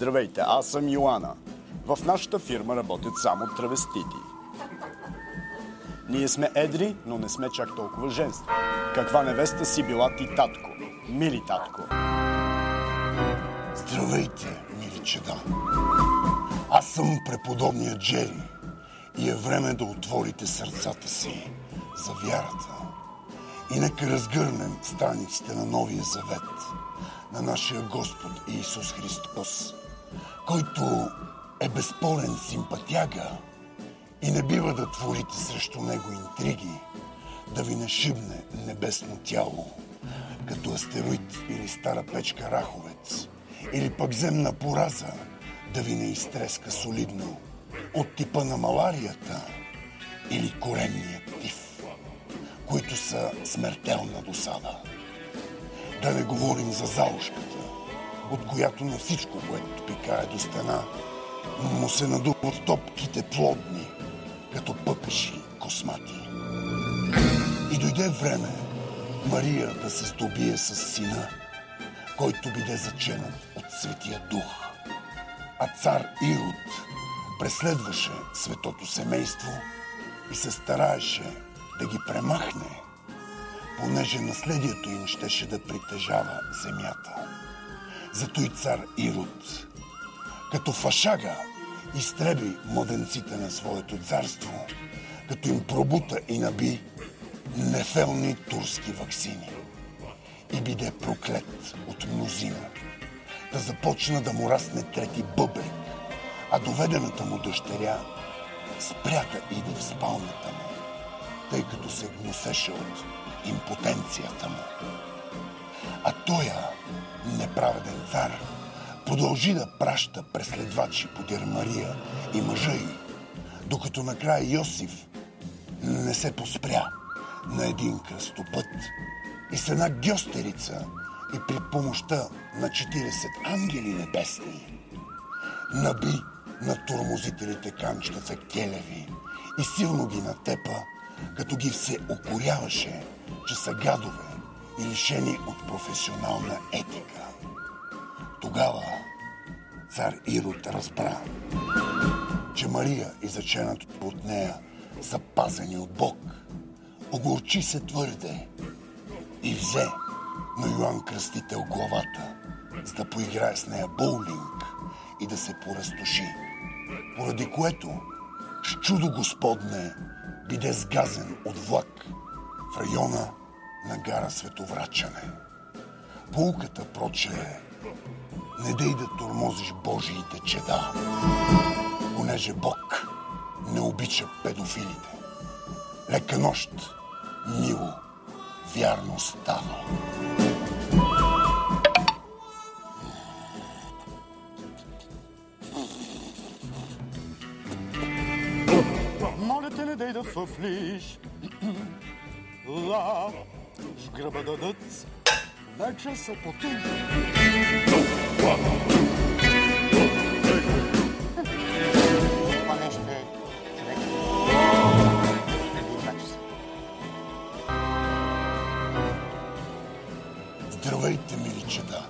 Здравейте, аз съм Йоана. В нашата фирма работят само травестити. Ние сме едри, но не сме чак толкова женствени. Каква невеста си била ти, татко? Мили татко. Здравейте, мили чеда. Аз съм преподобният Джери и е време да отворите сърцата си за вярата. И нека разгърнем страниците на Новия Завет на нашия Господ Иисус Христос, който е безспорен симпатяга и не бива да творите срещу него интриги, да ви нашибне небесно тяло, като астероид или стара печка раховец, или пък земна пораза, да ви не изтреска солидно от типа на маларията или коренния тиф, които са смертелна досада. Да не говорим за заушката, от която на всичко, което пикае до стена, му се надуват топките плодни, като пъпеши космати. И дойде време Мария да се здобие с сина, който биде заченат от Светия Дух. А цар Ирод преследваше светото семейство и се стараеше да ги премахне, понеже наследието им щеше да притежава земята. Зато и цар Ирод, като фашага, изтреби младенците на своето царство, като им пробута и наби нефелни турски ваксини и биде проклет от мнозина, да започна да му расне трети бъбрик, а доведената му дъщеря спря да иде в спалнята му, тъй като се гносеше от импотенцията му. А тоя неправеден цар продължи да праща преследвачи подир Мария и мъжа й, докато накрая Йосиф не се поспря на един кръстопът и с една гьостерица и при помощта на 40 ангели небесни наби на турмозителите канчтата келеви и силно ги натепа, като ги все окоряваше, че са гадове лишени от професионална етика. Тогава цар Ирод разбра, че Мария и зачената от нея са пазени от Бог. Огорчи се твърде и взе на Йоанн Кръстител главата, за да поиграе с нея боулинг и да се поразтуши. Поради което с чудо Господне биде сгазен от влак в района на гара Световрачане. Полуката, проче, не дей да тормозиш Божиите чеда, понеже Бог не обича педофилите. Лека нощ, мило, вярно стано. Моля те, не дай да фъфлиш. Ла, в гръба дадат, вече са потъм. Това нещо е човек. Здравейте, мили чеда!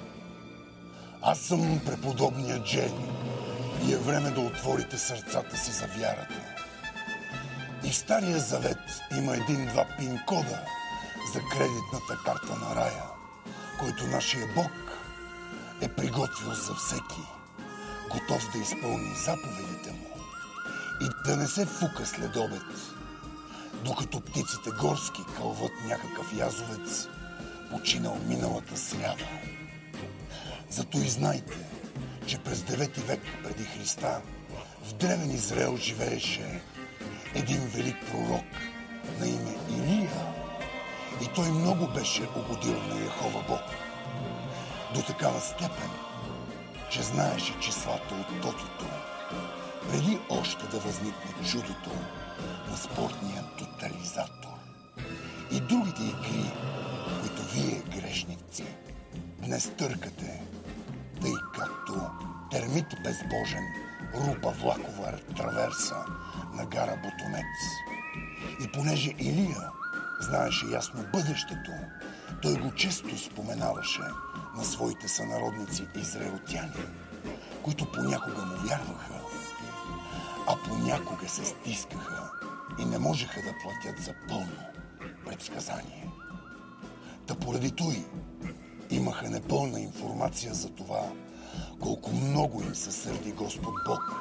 Аз съм преподобния Джери и е време да отворите сърцата си за вярата. И в Стария Завет има един-два пин-кода за кредитната карта на рая, който нашия Бог е приготвил за всеки, готов да изпълни заповедите му и да не се фука след обед, докато птиците горски кълват някакъв язовец, починал миналата сряда. Зато и знайте, че през 9 век преди Христа в древен Израел живееше един велик пророк на име. Той много беше угодил на Яхова Бог. До такава степен, че знаеше числата от тотото, преди още да възникне чудото на спортния тотализатор. И другите игри, които вие, грешници, днес търкате, тъй като термит безбожен рупа влакова траверса на гара Бутонец. И понеже Илия знаеше ясно бъдещето, той го често споменаваше на своите сънародници израелтяни, които понякога му вярваха, а понякога се стискаха и не можеха да платят за пълно предсказание. Та поради той имаха непълна информация за това, колко много им се сърди Господ Бог,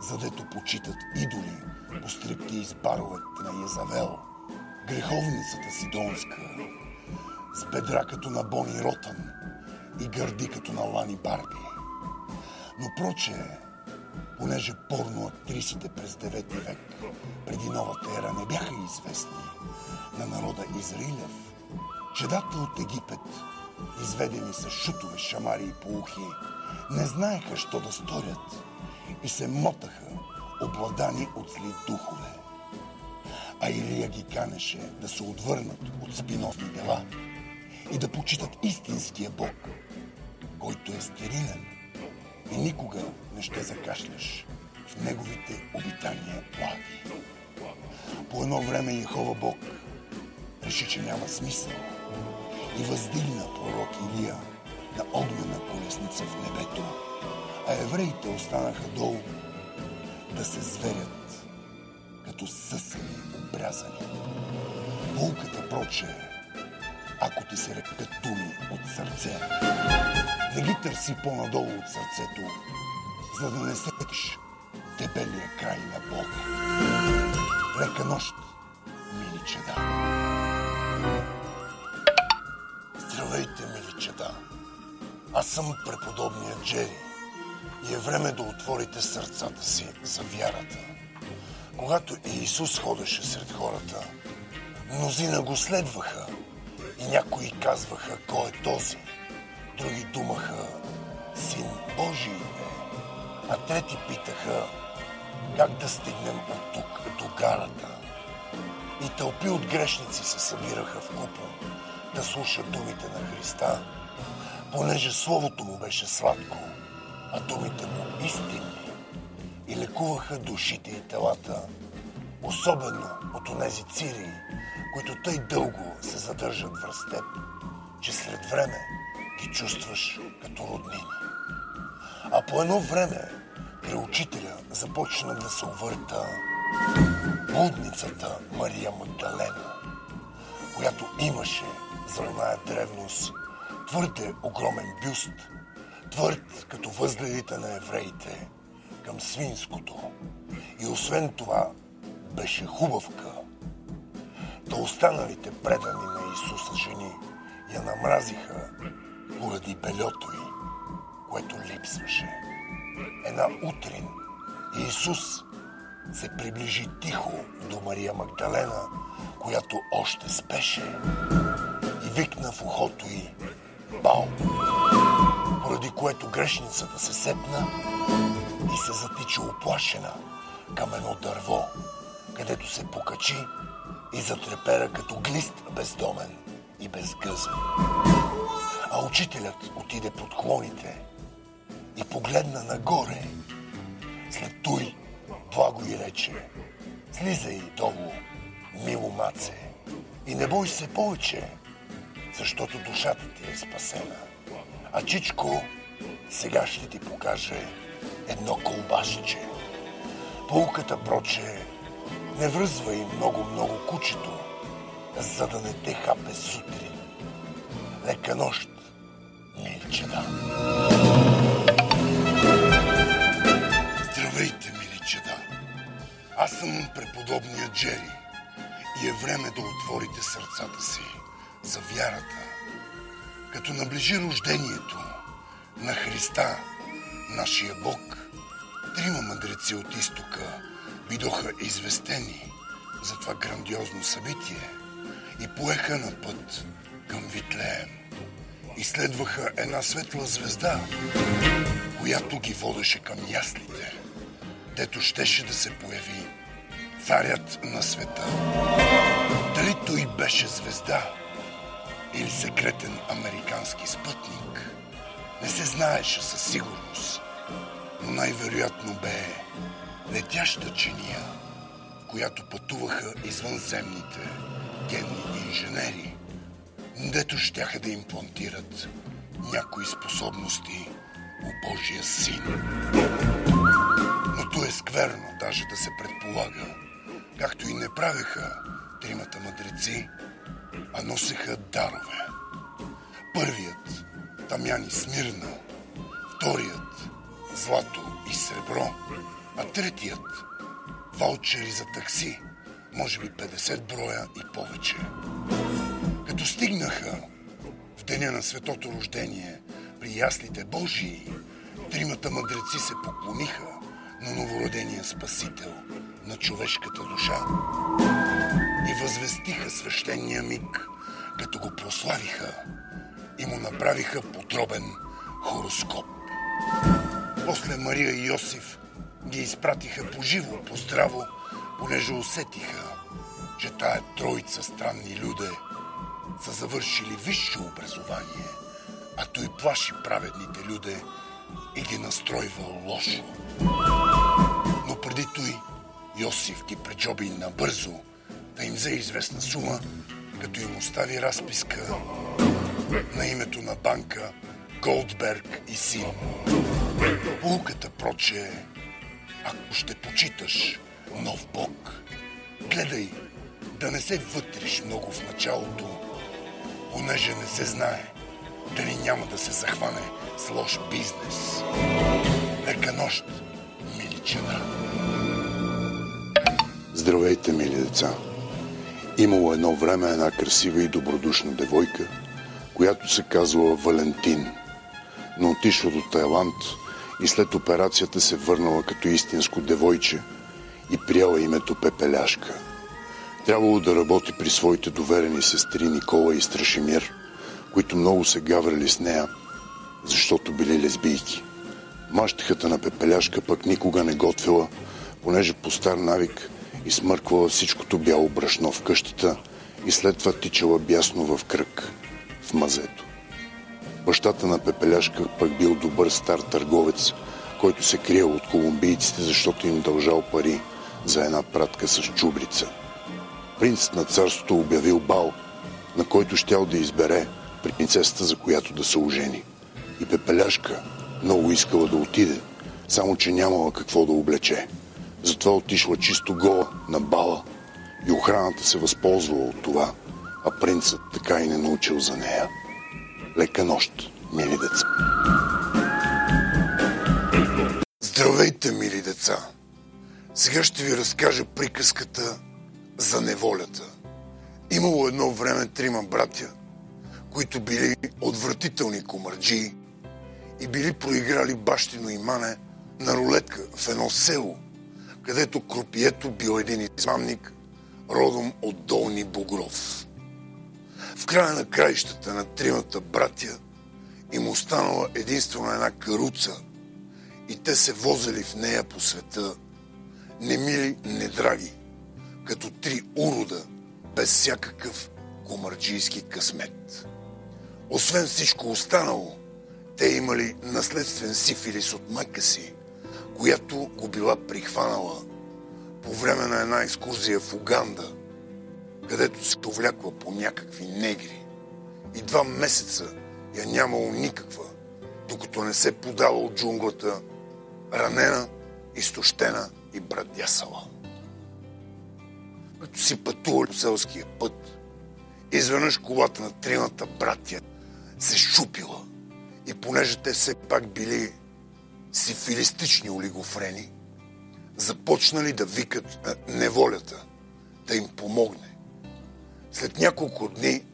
задето почитат идоли по стрипти и баровете на Язавел, греховницата Сидонска, с бедра като на Бони Ротан и гърди като на Лани Барби. Но проче, понеже порноактрисите през 9 век, преди новата ера, не бяха известни на народа Израилев, чедата от Египет, изведени с шутове, шамари и поухи, не знаеха, що да сторят и се мотаха, обладани от зли духове. А Илия ги канеше да се отвърнат от спиновни дела и да почитат истинския Бог, който е стерилен и никога не ще закашляш в неговите обитания плаги. По едно време Йехова Бог реши, че няма смисъл и въздигна пророк Илия на огнена колесница в небето, а евреите останаха долу да се зверят като съсени обрязани. Булката проче, ако ти се рекат думи от сърце. Не ги търси по-надолу от сърцето, за да не сетиш дебелия край на Бога. Лека нощ, мили чеда. Здравейте, мили чеда. Аз съм преподобния Джери и е време да отворите сърцата си за вярата. Когато Иисус ходеше сред хората, мнозина го следваха и някои казваха, кой е този. Други думаха, син Божий е, а трети питаха, как да стигнем от тук до гарата. И тълпи от грешници се събираха в купа да слушат думите на Христа, понеже Словото му беше сладко, а думите му истинни и лекуваха душите и телата, особено от онези цири, които тъй дълго се задържат връз теб, че след време ги чувстваш като роднини. А по едно време при учителя започна да се увърта блудницата Мария Магдалена, която имаше за оная древност твърде огромен бюст, твърд като възгледите на евреите към свинското. И освен това беше хубавка. Да останалите предани на Исуса жени я намразиха поради белето й, което липсваше. Една утрин Иисус се приближи тихо до Мария Магдалена, която още спеше и викна в ухото й Бау! Поради което грешницата се сепна и се затича оплашена към едно дърво, където се покачи и затрепера като глист бездомен и безгъзен. А учителят отиде под клоните и погледна нагоре. След той благо и рече, слизай долу, мило маце, и не бой се повече, защото душата ти е спасена. А Чичко сега ще ти покаже едно колбасче. Полката проче не връзвай много-много кучето, за да не те хапе сутрин. Лека нощ, милчеда. Здравейте, миличеда. Аз съм преподобния Джери и е време да отворите сърцата си за вярата. Като наближи рождението на Христа, нашия Бог, трима мъдреци от изтока бидоха известени за това грандиозно събитие и поеха на път към Витлеем. Изследваха една светла звезда, която ги водеше към яслите, дето щеше да се появи царят на света. Дали той беше звезда или секретен американски спътник, не се знаеше със сигурност, но най-вероятно бе летяща чиния, която пътуваха извънземните генни инженери, дето щяха да имплантират някои способности у Божия син. Но то е скверно даже да се предполага, както и не правеха тримата мъдреци, а носеха дарове. Първият – тамяни смирна, вторият – злато и сребро, а третият – ваучери за такси, може би 50 броя и повече. Като стигнаха в деня на светото рождение при яслите Божии, тримата мъдреци се поклониха на новородения Спасител на човешката душа и възвестиха свещения миг, като го прославиха и му направиха подробен хороскоп. После Мария и Йосиф ги изпратиха по живо, по здраво, понеже усетиха, че тая троица странни люде са завършили висше образование, а той плаши праведните люде и ги настройва лошо. Но преди той Йосиф ги преджоби набързо да им взе известна сума, като им остави разписка на името на банка Голдберг и син. Полуката проче ако ще почиташ нов бог, гледай да не се вътриш много в началото, понеже не се знае дали няма да се захване с лош бизнес. Лека нощ, мили чена. Здравейте, мили деца! Имало едно време една красива и добродушна девойка, която се казвала Валентин, но отишла до Тайланд и след операцията се върнала като истинско девойче и прияла името Пепеляшка. Трябвало да работи при своите доверени сестри Никола и Страшимир, които много се гаврали с нея, защото били лесбийки. Мащехата на Пепеляшка пък никога не готвила, понеже по стар навик измърквала всичкото бяло брашно в къщата и след това тичала бясно в кръг, в мазето. Бащата на Пепеляшка пък бил добър стар търговец, който се криел от колумбийците, защото им дължал пари за една пратка с чубрица. Принцът на царството обявил бал, на който щял да избере принцесата, за която да се ожени. И Пепеляшка много искала да отиде, само че нямала какво да облече. Затова отишла чисто гола на бала и охраната се възползвала от това, а принцът така и не научил за нея. Лека нощ, мили деца! Здравейте, мили деца! Сега ще ви разкажа приказката за неволята. Имало едно време трима братя, които били отвратителни комарджии и били проиграли бащино имане на рулетка в едно село, където крупието бил един измамник, родом от Долни Богров. В края на краищата на тримата братя им останала единствено една каруца и те се возели в нея по света, не мили, не драги, като три урода, без всякакъв комарджийски късмет. Освен всичко останало, те имали наследствен сифилис от майка си, която го била прихванала по време на една екскурзия в Уганда, където се повлякла по някакви негри. И два месеца я нямало никаква, докато не се подала от джунглата, ранена, изтощена и брадясала. Като си пътували селския път, изведнъж колата на тримата братя се щупила. И понеже те все пак били сифилистични олигофрени, започнали да викат неволята да им помогне. След няколко дни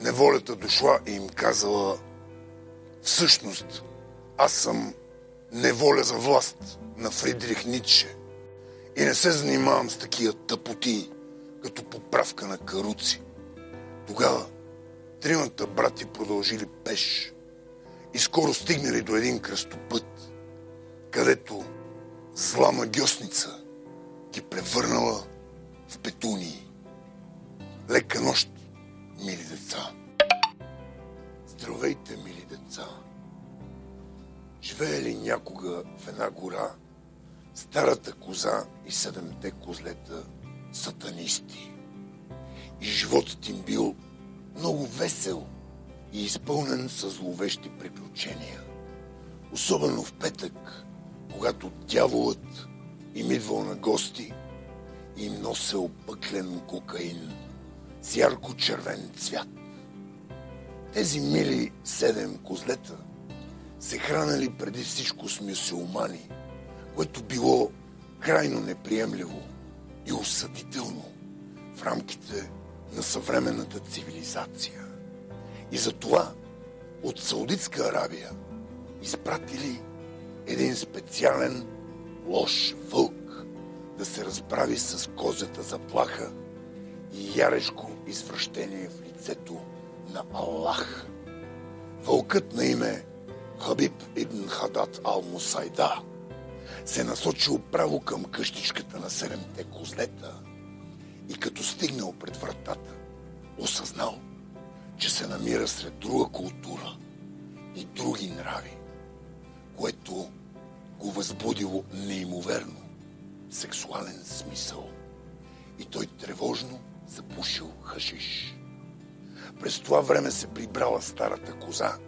неволята дошла и им казала всъщност аз съм неволя за власт на Фридрих Ницше и не се занимавам с такива тъпоти, като поправка на каруци. Тогава тримата брати продължили пеш и скоро стигнали до един кръстопът, където зла магиосница ги превърнала в петунии. Лека нощ, мили деца! Здравейте, мили деца! Живеели някога в една гора старата коза и седемте козлета сатанисти. И животът им бил много весел и изпълнен с зловещи приключения. Особено в петък, когато дяволът им идвал на гости и им носел пъклен кокаин с ярко-червен цвят. Тези мили седем козлета се хранали преди всичко с мюсюлмани, което било крайно неприемливо и осъдително в рамките на съвременната цивилизация. И затова от Саудитска Арабия изпратили един специален лош вълк да се разправи с козята заплаха ярешко извращение в лицето на Аллах. Вълкът на име Хабиб ибн Хадат ал-Мусайда се насочил право към къщичката на седемте козлета и като стигнал пред вратата, осъзнал, че се намира сред друга култура и други нрави, което го възбудило неимоверно сексуален смисъл и той тревожно запушил хашиш. През това време се прибрала старата коза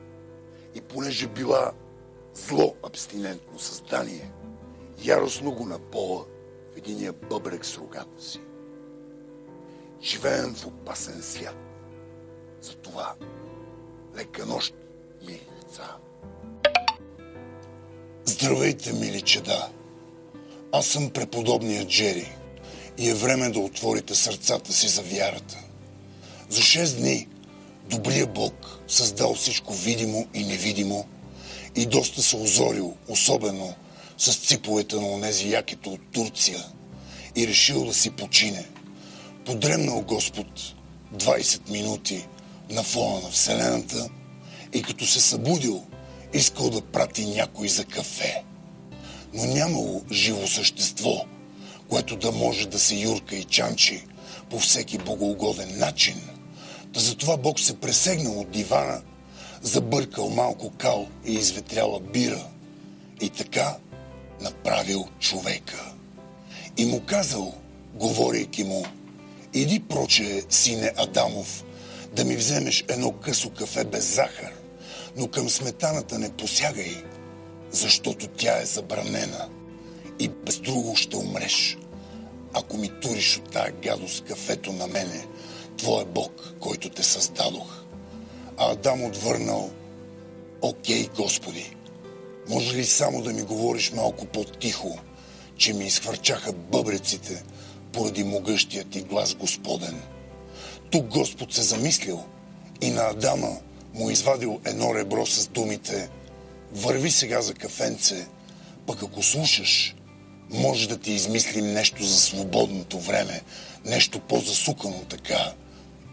и понеже била зло абстинентно създание, яростно го напола в единия бъбрек с рогата си. Живеем в опасен свят. Затова лека нощ, мили деца. Здравейте, мили чеда! Аз съм преподобният Джери и е време да отворите сърцата си за вярата. За шест дни добрият Бог създал всичко видимо и невидимо и доста се озорил, особено с циповете на онези якито от Турция и решил да си почине. Подремнал Господ 20 минути на фона на Вселената и като се събудил, искал да прати някой за кафе. Но нямало живо същество, което да може да се юрка и чанчи по всеки богоугоден начин. Та затова Бог се пресегнал от дивана, забъркал малко кал и изветряла бира. И така направил човека. И му казал, говорейки му, иди проче, сине Адамов, да ми вземеш едно късо кафе без захар, но към сметаната не посягай, защото тя е забранена и без друго ще умреш. Ако ми туриш от тая гадост кафето на мене, Твой Бог, който те създадох. А Адам отвърнал, окей, Господи, може ли само да ми говориш малко по-тихо, че ми изхвърчаха бъбреците поради могъщия ти глас Господен? Тук Господ се замислил и на Адама му извадил едно ребро с думите Върви сега за кафенце, пък ако слушаш, може да ти измислим нещо за свободното време, нещо по-засукано така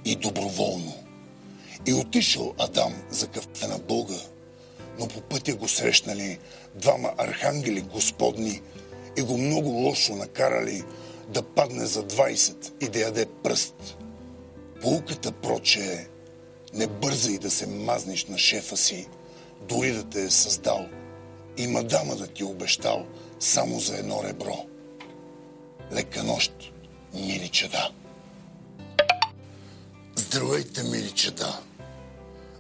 и доброволно. И отишъл Адам за кафе на Бога, но по пътя го срещнали двама архангели господни и го много лошо накарали да падне за 20 и да яде пръст. Полуката проче е не бързай да се мазниш на шефа си, дори да те е създал и мадама да ти е обещал само за едно ребро. Лека нощ, мили чеда. Здравейте, мили чеда.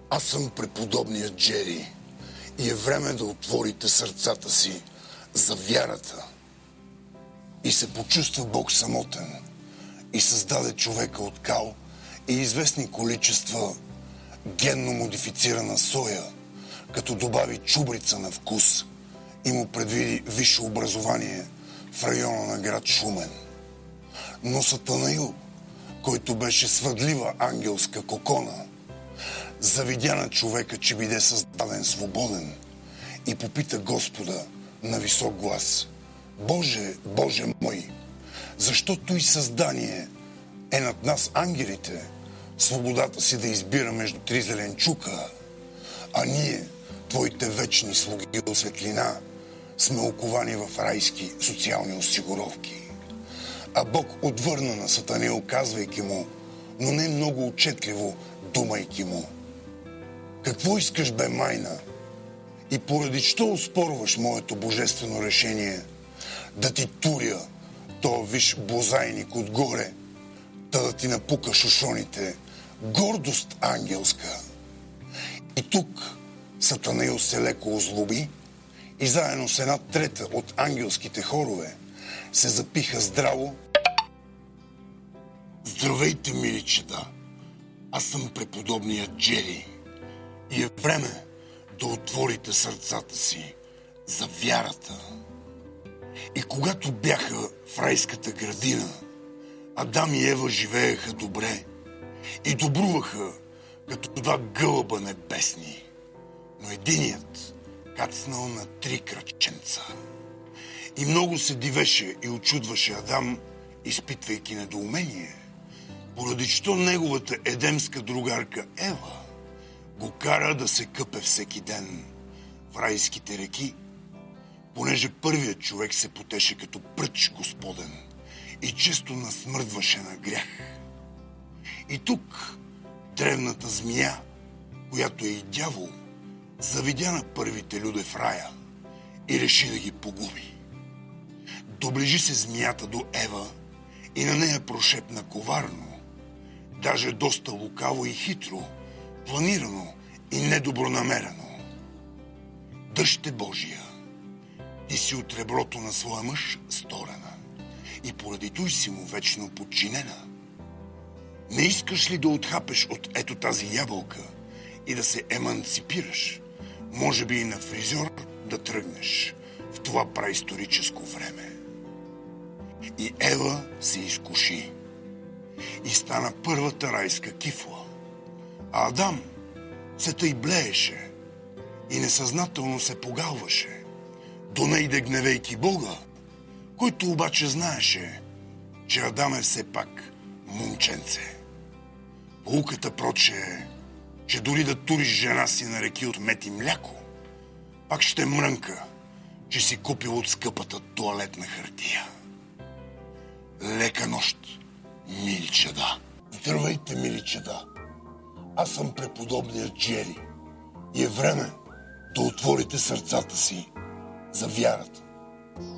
Аз съм преподобният Джери и е време да отворите сърцата си за вярата. И се почувства Бог самотен и създаде човека от кал и известни количества генно модифицирана соя, като добави чубрица на вкус и му предвиди висше образование в района на град Шумен. Но Сатанаил, който беше свъдлива ангелска кокона, завидя на човека, че биде създаден свободен и попита Господа на висок глас. Боже, Боже мой, защото и създание е над нас ангелите, свободата си да избира между три зеленчука, а ние, Твоите вечни слуги от светлина, сме оковани в райски социални осигуровки. А Бог отвърна на Сатанил, казвайки му, но не много отчетливо, думайки му. Какво искаш, бе, майна? И поради що успорваш моето божествено решение да ти туря то виж бозайник отгоре, та да ти напука шушоните, гордост ангелска. И тук Сатанаил се леко озлоби и заедно с една трета от ангелските хорове се запиха здраво. Здравейте, мили чеда! Аз съм преподобният Джери и е време да отворите сърцата си за вярата. И когато бяха в райската градина, Адам и Ева живееха добре и добруваха като два гълъба небесни. Но единият кацнал на три кръченца. И много се дивеше и очудваше Адам, изпитвайки недоумение, поради що неговата едемска другарка Ева го кара да се къпе всеки ден в райските реки, понеже първият човек се потеше като пръч господен и често насмърдваше на грях. И тук древната змия, която е и дявол, завидя на първите люде в рая и реши да ги погуби. Доближи се змията до Ева и на нея прошепна коварно, даже доста лукаво и хитро, планирано и недобронамерено. Дъще Божия, ти си от реброто на своя мъж сторена и поради той си му вечно подчинена. Не искаш ли да отхапеш от ето тази ябълка и да се еманципираш? Може би и на фризьор да тръгнеш в това праисторическо време. И Ева се изкуши и стана първата райска кифла. А Адам се тъй блееше и несъзнателно се погалваше, донейде гневейки Бога, който обаче знаеше, че Адам е все пак момченце. Полуката проче че дори да туриш жена си на реки от мет и мляко, пак ще мрънка, че си купил от скъпата туалетна хартия. Лека нощ, мили чеда. Здравейте, мили чеда. Аз съм преподобният Джери и е време да отворите сърцата си за вярата.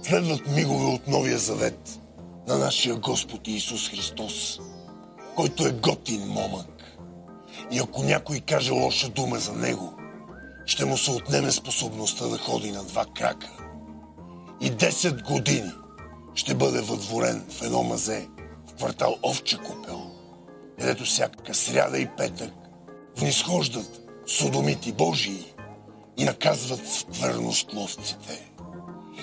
Следват мигове от Новия Завет на нашия Господ Иисус Христос, който е готин момък. И ако някой каже лоша дума за него, ще му се отнеме способността да ходи на два крака. И 10 години ще бъде въдворен в едно мазе в квартал Овча купел, където всяка сряда и петък внисхождат содомити Божии и наказват скверност ловците.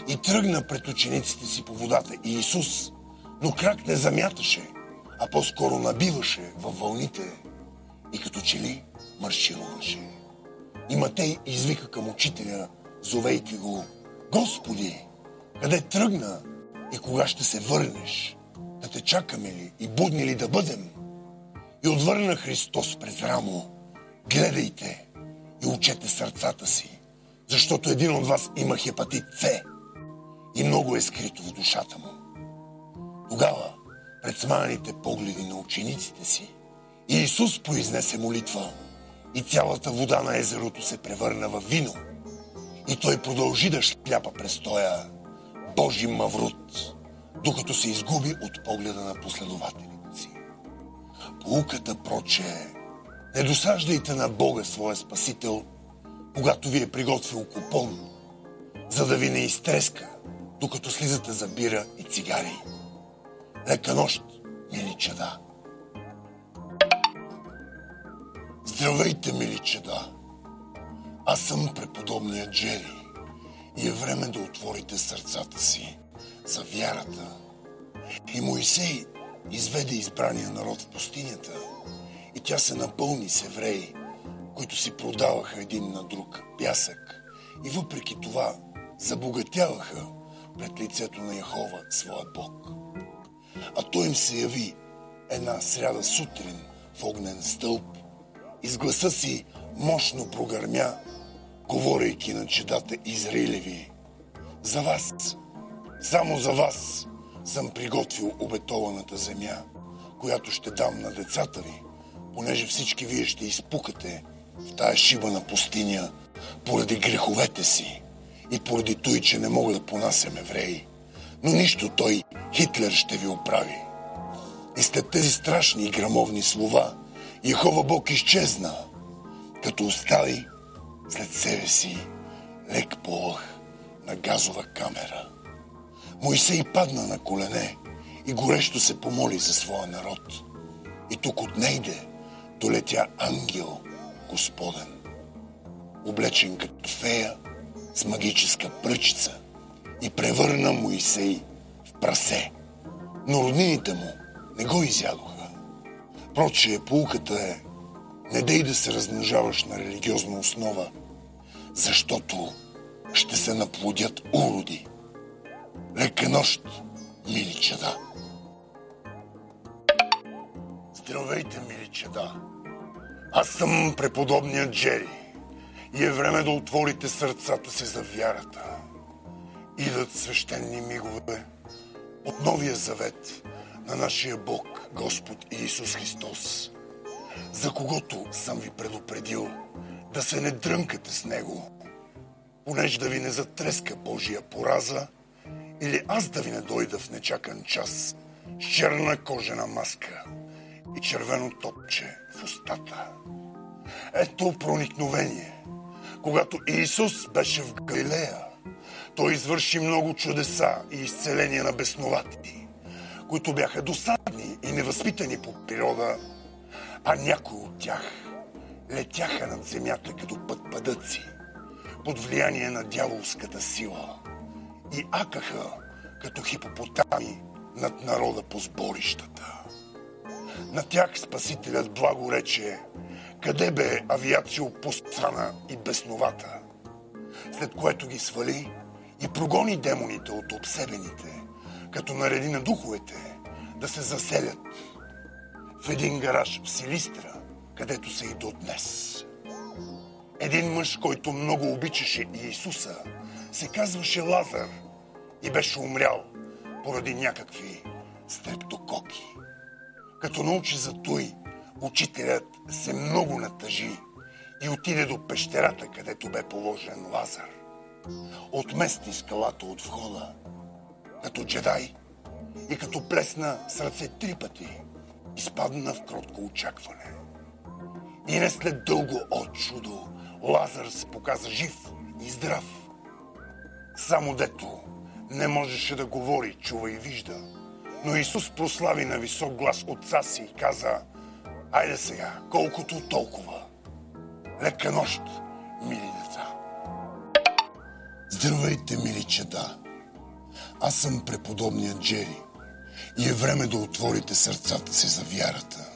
И тръгна пред учениците си по водата и Исус, но крак не замяташе, а по-скоро набиваше във вълните и като че ли маршируваше. И Матей извика към учителя, зовейки го, Господи, къде тръгна и кога ще се върнеш? Да те чакаме ли и будни ли да бъдем? И отвърна Христос през рамо, гледайте и учете сърцата си, защото един от вас има хепатит С и много е скрито в душата му. Тогава, пред смаяните погледи на учениците си, Иисус произнесе молитва и цялата вода на езерото се превърна в вино. И той продължи да шляпа през тоя Божи маврут, докато се изгуби от погледа на последователите си. Поуката проче не досаждайте на Бога своя Спасител, когато ви е приготвил купон, за да ви не изтреска, докато слизате за бира и цигари. Лека нощ, мили чеда! Здравейте, мили чеда! Аз съм преподобният Джери и е време да отворите сърцата си за вярата. И Моисей изведе избрания народ в пустинята и тя се напълни с евреи, които си продаваха един на друг пясък и въпреки това забогатяваха пред лицето на Яхова, своя Бог. А той им се яви една сряда сутрин в огнен стълб и гласа си мощно прогърмя, говорейки на чедата Израилеви. За вас, само за вас съм приготвил обетованата земя, която ще дам на децата ви, понеже всички вие ще изпукате в тая шиба на пустиня поради греховете си и поради той, че не мога да понасям евреи. Но нищо той, Хитлер, ще ви оправи. И след тези страшни и грамовни слова, Яхова Бог изчезна като остави след себе си лек полъх на газова камера. Моисей падна на колене и горещо се помоли за своя народ. И тук от нейде долетя ангел Господен, облечен като фея с магическа пръчица и превърна Моисей в прасе. Но роднините му не го изядоха. Проче, полуката е не дей да се размножаваш на религиозна основа, защото ще се наплодят уроди. Лека нощ, мили чеда. Здравейте, мили чеда. Аз съм преподобният Джери и е време да отворите сърцата си за вярата. Идат свещени мигове от Новия Завет на нашия Бог, Господ Иисус Христос, за когото съм ви предупредил да се не дрънкате с Него, понеже да ви не затреска Божия пораза или аз да ви не дойда в нечакан час с черна кожена маска и червено топче в устата. Ето проникновение. Когато Иисус беше в Галилея, той извърши много чудеса и изцеления на бесновати, които бяха досадни и невъзпитани по природа, а някои от тях летяха над земята като пътпадъци, под влияние на дяволската сила и акаха като хипопотами над народа по сборищата. На тях Спасителят благо рече, къде бе авиацио пострана и бесновата, след което ги свали и прогони демоните от обсебените, като нареди на духовете да се заселят в един гараж в Силистра, където са и до днес. Един мъж, който много обичаше Иисуса, се казваше Лазар и беше умрял поради някакви стрептококи. Като научи за той, учителят се много натъжи и отиде до пещерата, където бе положен Лазар. Отмести скалата от входа, като джедай и като плесна с ръце три пъти, изпадна в кротко очакване. И не след дълго от чудо, Лазар се показа жив и здрав. Само дето не можеше да говори, чува и вижда. Но Исус прослави на висок глас отца си и каза Айде сега, колкото толкова. Лека нощ, мили деца. Здравейте, мили чеда. Аз съм преподобният Джери и е време да отворите сърцата си за вярата.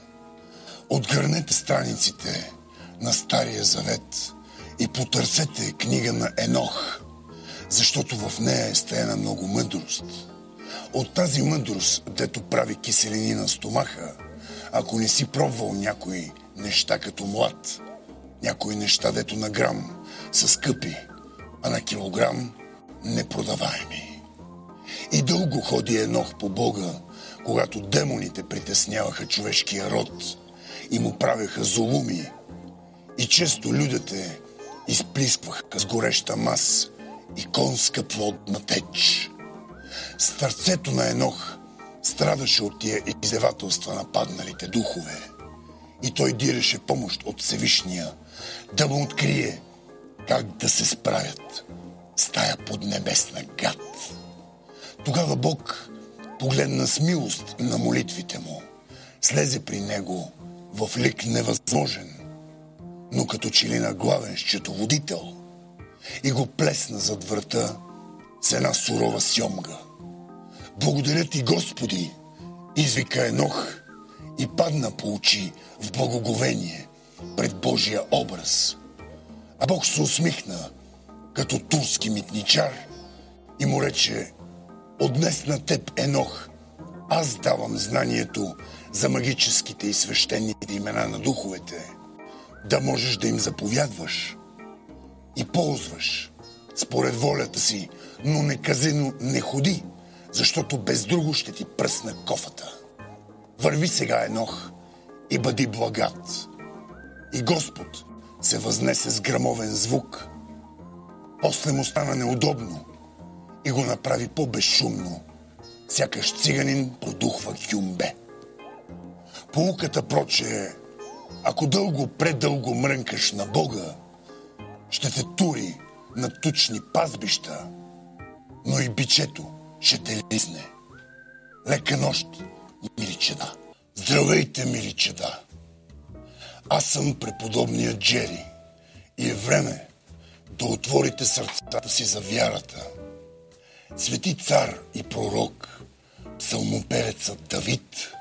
Отгърнете страниците на Стария Завет и потърсете книга на Енох, защото в нея е стеена много мъдрост. От тази мъдрост, дето прави киселини на стомаха, ако не си пробвал някои неща като млад, някои неща, дето на грам са скъпи, а на килограм непродаваеми. И дълго ходи Енох по Бога, когато демоните притесняваха човешкия род и му правеха золуми. И често людите изплискваха с гореща мас и конска плодна теч. Сърцето на Енох страдаше от тия издевателства на падналите духове. И той диреше помощ от Всевишния да му открие как да се справят с тая поднебесна гад. Тогава Бог погледна с милост на молитвите му, слезе при него в лик невъзможен, но като че ли на главен счетоводител и го плесна зад врата с една сурова сьомга. Благодаря ти, Господи, извика Енох и падна по очи в благоговение пред Божия образ. А Бог се усмихна като турски митничар и му рече от днес на теб, Енох, аз давам знанието за магическите и свещените имена на духовете, да можеш да им заповядваш и ползваш според волята си, но неказено не ходи, защото без друго ще ти пръсна кофата. Върви сега, Енох, и бъди благат. И Господ се възнесе с грамовен звук. После му стана неудобно и го направи по-безшумно, сякаш циганин продухва кюмбе. Полуката проче Ако дълго, предълго мрънкаш на Бога, ще те тури на тучни пазбища, но и бичето ще те лизне. Лека нощ, мили чеда. Здравейте, мили чеда. Аз съм преподобният Джери и е време да отворите сърцата си за вярата. Свети цар и пророк, псалмопевецът Давид,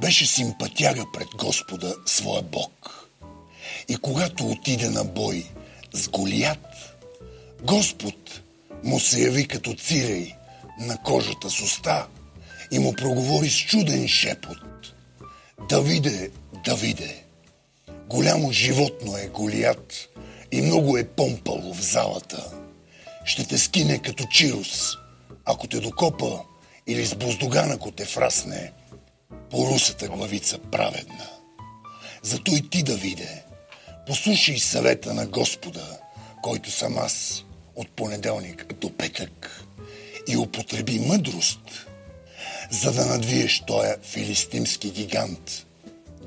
беше симпатяга пред Господа, своя Бог. И когато отиде на бой с Голият, Господ му се яви като цирей на кожата с уста и му проговори с чуден шепот. Давиде, Давиде, голямо животно е Голият и много е помпало в залата. Ще те скине като чирус, ако те докопа или с буздоган, ако те фрасне, по русата главица праведна. Зато и ти, Давиде, послушай съвета на Господа, който съм аз от понеделник до петък и употреби мъдрост, за да надвиеш тоя филистимски гигант,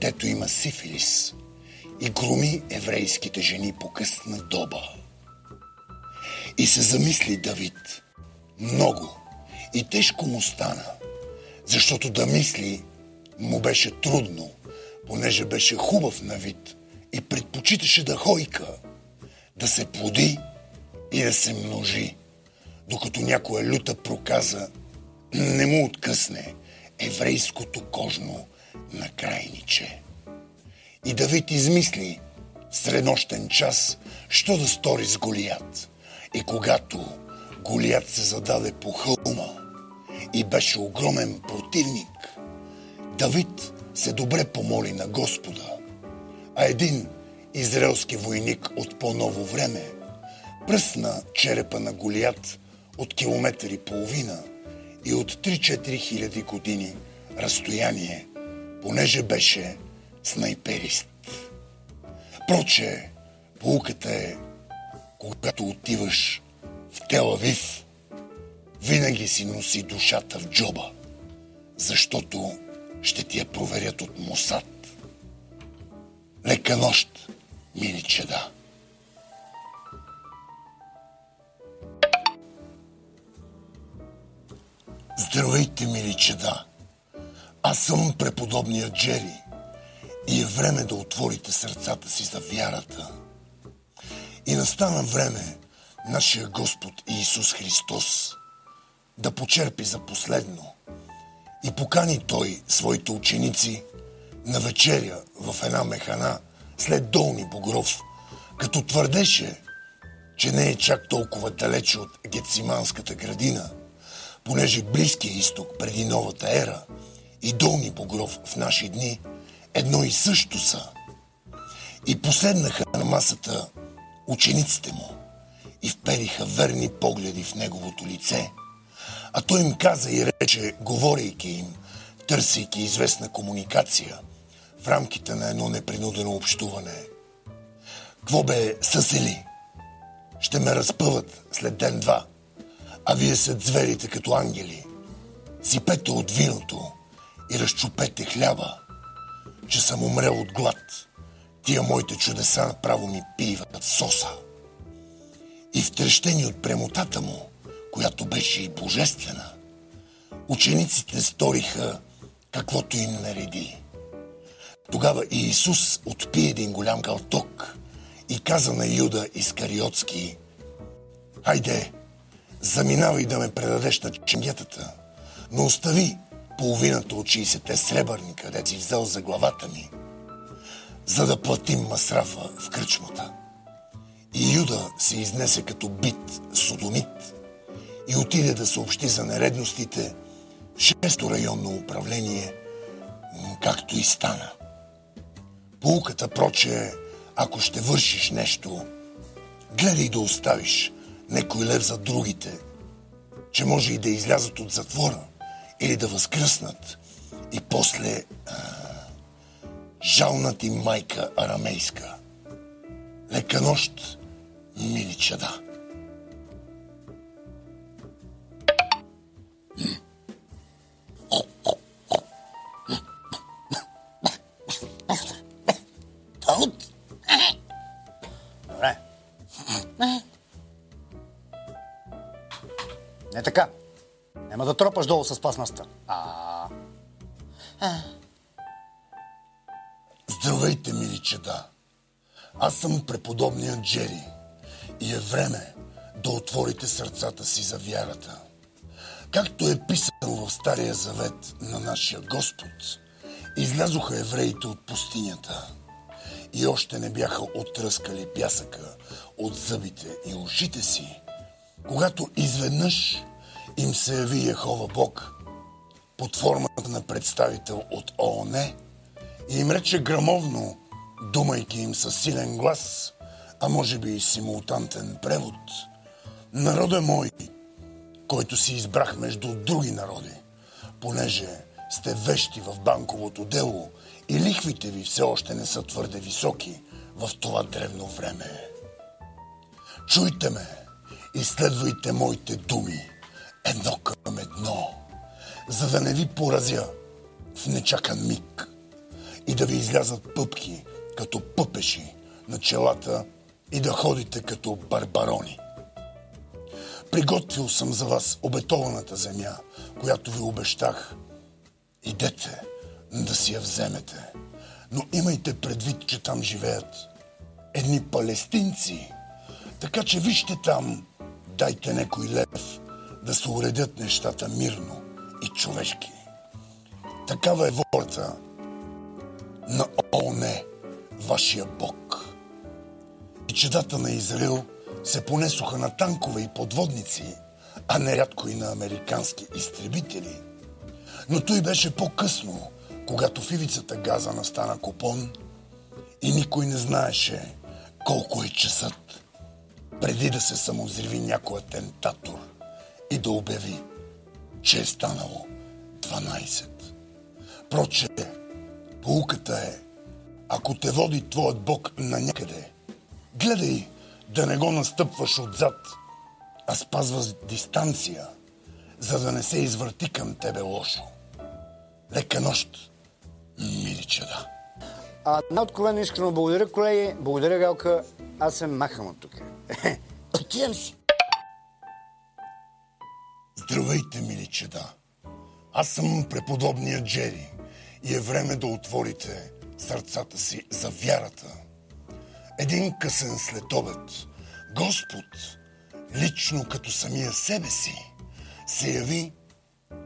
дето има сифилис и громи еврейските жени по късна доба. И се замисли Давид много и тежко му стана, защото да мисли му беше трудно, понеже беше хубав на вид и предпочиташе да хойка, да се плоди и да се множи, докато някоя люта проказа не му откъсне еврейското кожно накрайниче. И Давид измисли в среднощен час, що да стори с Голият. И когато Голият се зададе по хълма и беше огромен противник, Давид се добре помоли на Господа, а един израелски войник от по-ново време пръсна черепа на Голият от километър и половина и от 3-4 хиляди години разстояние, понеже беше снайперист. Проче, полуката е, когато отиваш в Телавив, винаги си носи душата в джоба, защото ще ти я проверят от Мосад. Лека нощ, мили чеда. Здравейте, мили чеда. Аз съм преподобният Джери и е време да отворите сърцата си за вярата. И настана време нашия Господ Иисус Христос да почерпи за последно и покани Той своите ученици на вечеря в една механа след долни Богров, като твърдеше, че не е чак толкова далече от Гециманската градина, понеже Близкия изток преди новата ера и Долни Богров в наши дни едно и също са. И последнаха на масата учениците му и впериха верни погледи в неговото лице. А той им каза и рече, говорейки им, търсейки известна комуникация в рамките на едно непринудено общуване. Кво бе съсели? Ще ме разпъват след ден-два, а вие се зверите като ангели. Сипете от виното и разчупете хляба, че съм умрел от глад. Тия моите чудеса направо ми пиват соса. И втрещени от премотата му, която беше и божествена, учениците сториха каквото им нареди. Тогава Иисус отпи един голям галток и каза на Юда Искариотски, Хайде, заминавай да ме предадеш на ченгетата, но остави половината от 60-те сребърни, къде си взел за главата ми, за да платим масрафа в кръчмата. И Юда се изнесе като бит содомит и отиде да съобщи за нередностите в районно управление, както и стана. Полуката, проче, ако ще вършиш нещо, гледай да оставиш некой лев за другите, че може и да излязат от затвора или да възкръснат и после а, жална ти майка арамейска. Лека нощ, мили чада. Не така. Няма да тропаш долу с пасмаста. А. Здравейте, мили чеда! Аз съм преподобният Джери и е време да отворите сърцата си за вярата. Както е писано в Стария завет на нашия Господ, излязоха евреите от пустинята и още не бяха отръскали пясъка от зъбите и ушите си, когато изведнъж им се яви Яхова Бог под формата на представител от ООН и им рече грамовно, думайки им със силен глас, а може би и симултантен превод. Народе мой, който си избрах между други народи, понеже сте вещи в банковото дело и лихвите ви все още не са твърде високи в това древно време. Чуйте ме и следвайте моите думи едно към едно, за да не ви поразя в нечакан миг и да ви излязат пъпки като пъпеши на челата и да ходите като барбарони. Приготвил съм за вас обетованата земя, която ви обещах. Идете да си я вземете. Но имайте предвид, че там живеят едни палестинци. Така че вижте там, дайте некой лев да се уредят нещата мирно и човешки. Такава е волята на ООН, вашия Бог. И чедата на Израил се понесоха на танкове и подводници, а нерядко и на американски изтребители. Но той беше по-късно, когато в ивицата Газа настана купон и никой не знаеше колко е часът, преди да се самовзриви някой атентатор и да обяви, че е станало 12. Проче, Полуката е, ако те води твоят Бог на някъде, гледай да не го настъпваш отзад, а спазваш дистанция, за да не се извърти към тебе лошо. Лека нощ, мили чеда. а най-откровено искрено благодаря, колеги. Благодаря, Галка. Аз се махам от тук. Отивам си. Здравейте, мили чеда. Аз съм преподобния Джери и е време да отворите сърцата си за вярата. Един късен следобед. Господ, лично като самия себе си, се яви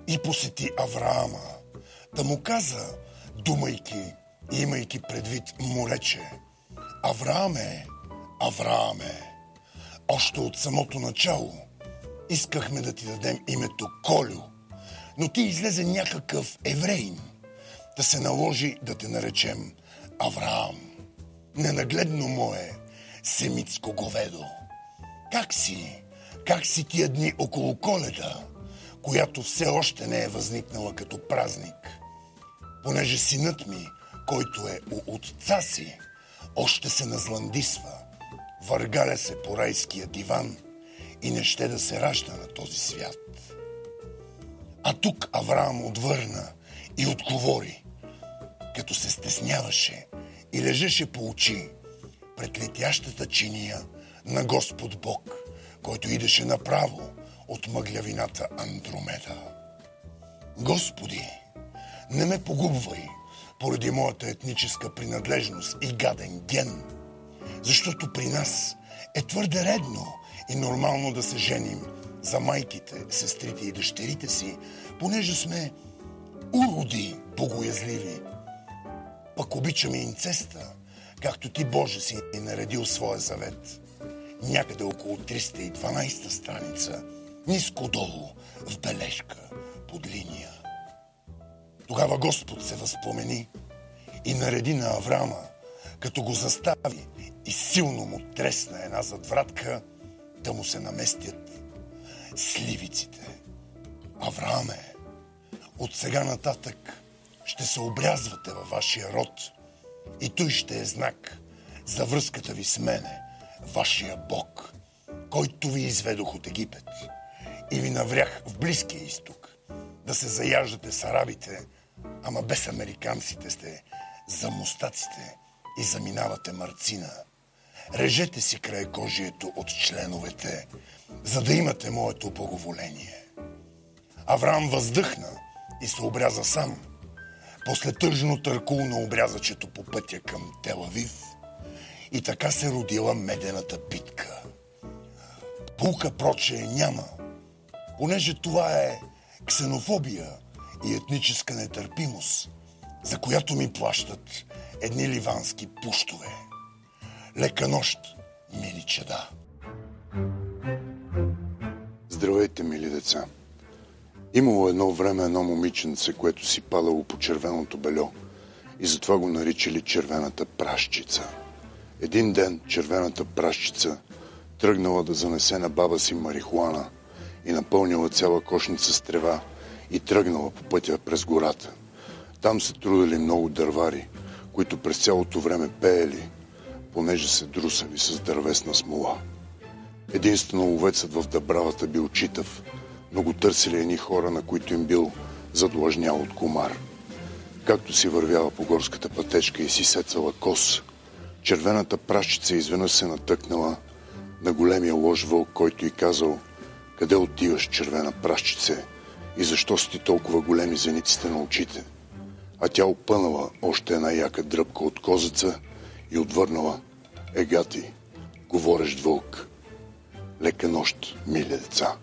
и посети Авраама, да му каза, думайки и имайки предвид му рече, Аврааме, Аврааме, още от самото начало искахме да ти дадем името Колю, но ти излезе някакъв евреин – да се наложи да те наречем Авраам. Ненагледно мое семитско говедо. Как си? Как си тия дни около коледа, която все още не е възникнала като празник? Понеже синът ми, който е у отца си, още се назландисва, въргаля се по райския диван и не ще да се ражда на този свят. А тук Авраам отвърна и отговори – като се стесняваше и лежеше по очи пред летящата чиния на Господ Бог, който идеше направо от мъглявината Андромеда. Господи, не ме погубвай поради моята етническа принадлежност и гаден ген, защото при нас е твърде редно и нормално да се женим за майките, сестрите и дъщерите си, понеже сме уроди богоязливи пък обичаме инцеста, както ти, Боже, си е наредил своя завет. Някъде около 312 страница, ниско долу, в бележка, под линия. Тогава Господ се възпомени и нареди на Авраама, като го застави и силно му тресна една задвратка, да му се наместят сливиците. Аврааме, от сега нататък ще се обрязвате във вашия род и той ще е знак за връзката ви с мене, вашия Бог, който ви изведох от Египет и ви наврях в Близкия изток, да се заяждате с арабите, ама без американците сте за мустаците и заминавате мърцина. Режете си край кожието от членовете за да имате моето благоволение. Авраам въздъхна и се обряза сам. После тъжно търкул на обрязачето по пътя към Телавив и така се родила медената питка. Пулка проче няма, понеже това е ксенофобия и етническа нетърпимост, за която ми плащат едни ливански пуштове. Лека нощ, мили чеда! Здравейте, мили деца! Имало едно време едно момиченце, което си падало по червеното бельо и затова го наричали червената пращица. Един ден червената пращица тръгнала да занесе на баба си марихуана и напълнила цяла кошница с трева и тръгнала по пътя през гората. Там се трудили много дървари, които през цялото време пеели, понеже се друсали с дървесна смола. Единствено ловецът в дъбравата бил читав, но го търсили едни хора, на които им бил задлъжнял от комар. Както си вървяла по горската пътечка и си сецала кос, червената пращица изведнъж се натъкнала на големия лош вълк, който й казал «Къде отиваш, червена пращице? И защо си ти толкова големи зениците на очите?» А тя опънала още една яка дръпка от козеца и отвърнала «Ега ти, говорещ вълк. Лека нощ, мили деца!»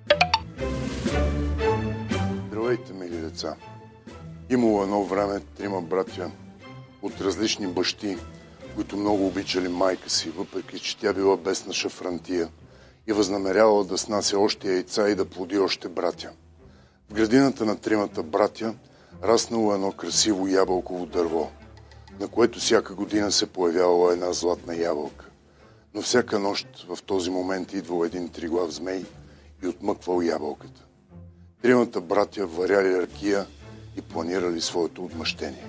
Здравейте, мили деца! Имало едно време трима братя от различни бащи, които много обичали майка си, въпреки че тя била бесна шафрантия и възнамерявала да снася още яйца и да плоди още братя. В градината на тримата братя раснало едно красиво ябълково дърво, на което всяка година се появявала една златна ябълка. Но всяка нощ в този момент идвал един триглав змей и отмъквал ябълката. Тримата братя варяли ракия и планирали своето отмъщение.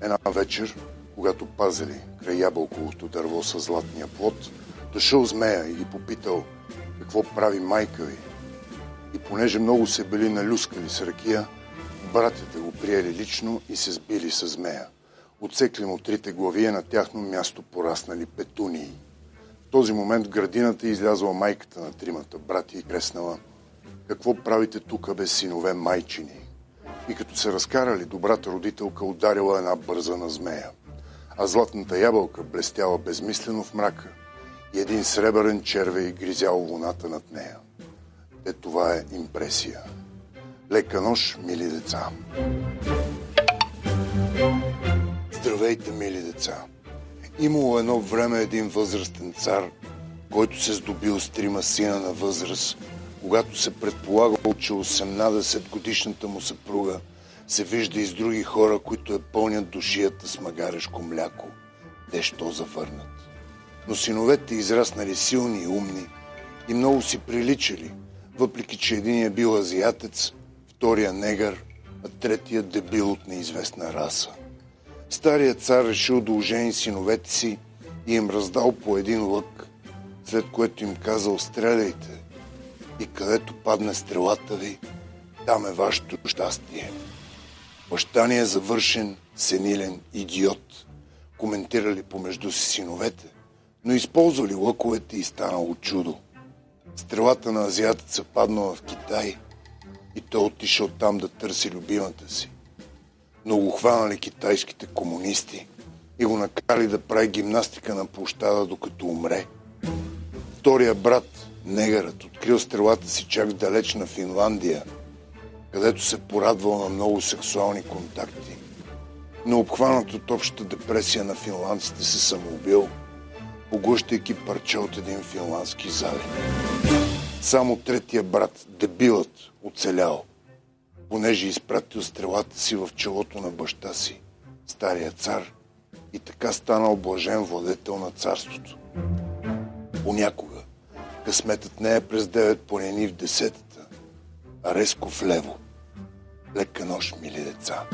Една вечер, когато пазили край ябълковото дърво с златния плод, дошъл змея и ги попитал какво прави майка ви. И понеже много се били налюскали с ракия, братята го приели лично и се сбили с змея. Отсекли му трите глави на тяхно място пораснали петунии. В този момент в градината излязла майката на тримата брати и креснала. Какво правите тук без синове майчини? И като се разкарали, добрата родителка ударила една бърза на змея. А златната ябълка блестяла безмислено в мрака и един сребърен червей гризял луната над нея. Е, това е импресия. Лека нощ, мили деца! Здравейте, мили деца! Имало едно време един възрастен цар, който се здобил с трима сина на възраст, когато се предполагало, че 18 годишната му съпруга се вижда и с други хора, които е пълнят душията с магарешко мляко. Те що завърнат. Но синовете израснали силни и умни и много си приличали, въпреки че един е бил азиатец, втория негър, а третия дебил от неизвестна раса. Старият цар решил да ожени синовете си и им раздал по един лък, след което им казал стреляйте и където падне стрелата ви, там е вашето щастие. Баща ни е завършен, сенилен идиот, коментирали помежду си синовете, но използвали лъковете и станало чудо. Стрелата на азиатеца паднала в Китай и той отишъл там да търси любимата си. Но хванали китайските комунисти и го накарали да прави гимнастика на площада, докато умре. Втория брат, негърът, открил стрелата си чак в далечна Финландия, където се порадвал на много сексуални контакти. Но обхванат от общата депресия на финландците се самоубил, поглъщайки парче от един финландски залив. Само третия брат, дебилът, оцелял, понеже изпратил стрелата си в челото на баща си, стария цар, и така станал блажен владетел на царството. Понякога късметът не е през 9 планини в десетата, а резко в лево. Лека нощ, мили деца!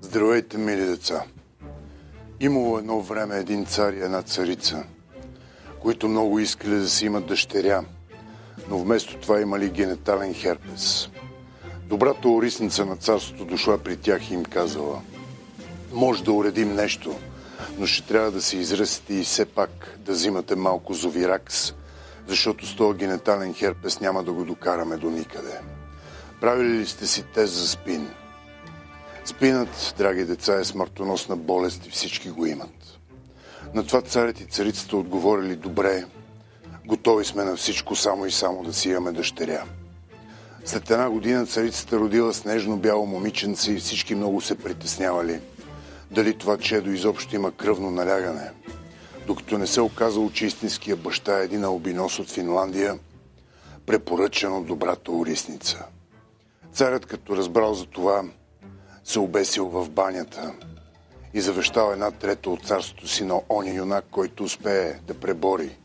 Здравейте, мили деца! Имало едно време един цар и една царица, които много искали да си имат дъщеря, но вместо това имали генетален херпес. Добрата орисница на царството дошла при тях и им казала може да уредим нещо, но ще трябва да се изръсте и все пак да взимате малко зовиракс, защото с този генетален херпес няма да го докараме до никъде. Правили ли сте си тест за спин? Спинът, драги деца, е смъртоносна болест и всички го имат. На това царят и царицата отговорили добре, готови сме на всичко, само и само да си имаме дъщеря. След една година царицата родила снежно бяло момиченце и всички много се притеснявали. Дали това чедо изобщо има кръвно налягане? Докато не се оказало, че истинския баща е един албинос от Финландия, препоръчен от добрата орисница. Царят, като разбрал за това, се обесил в банята и завещал една трета от царството си на оня юнак, който успее да пребори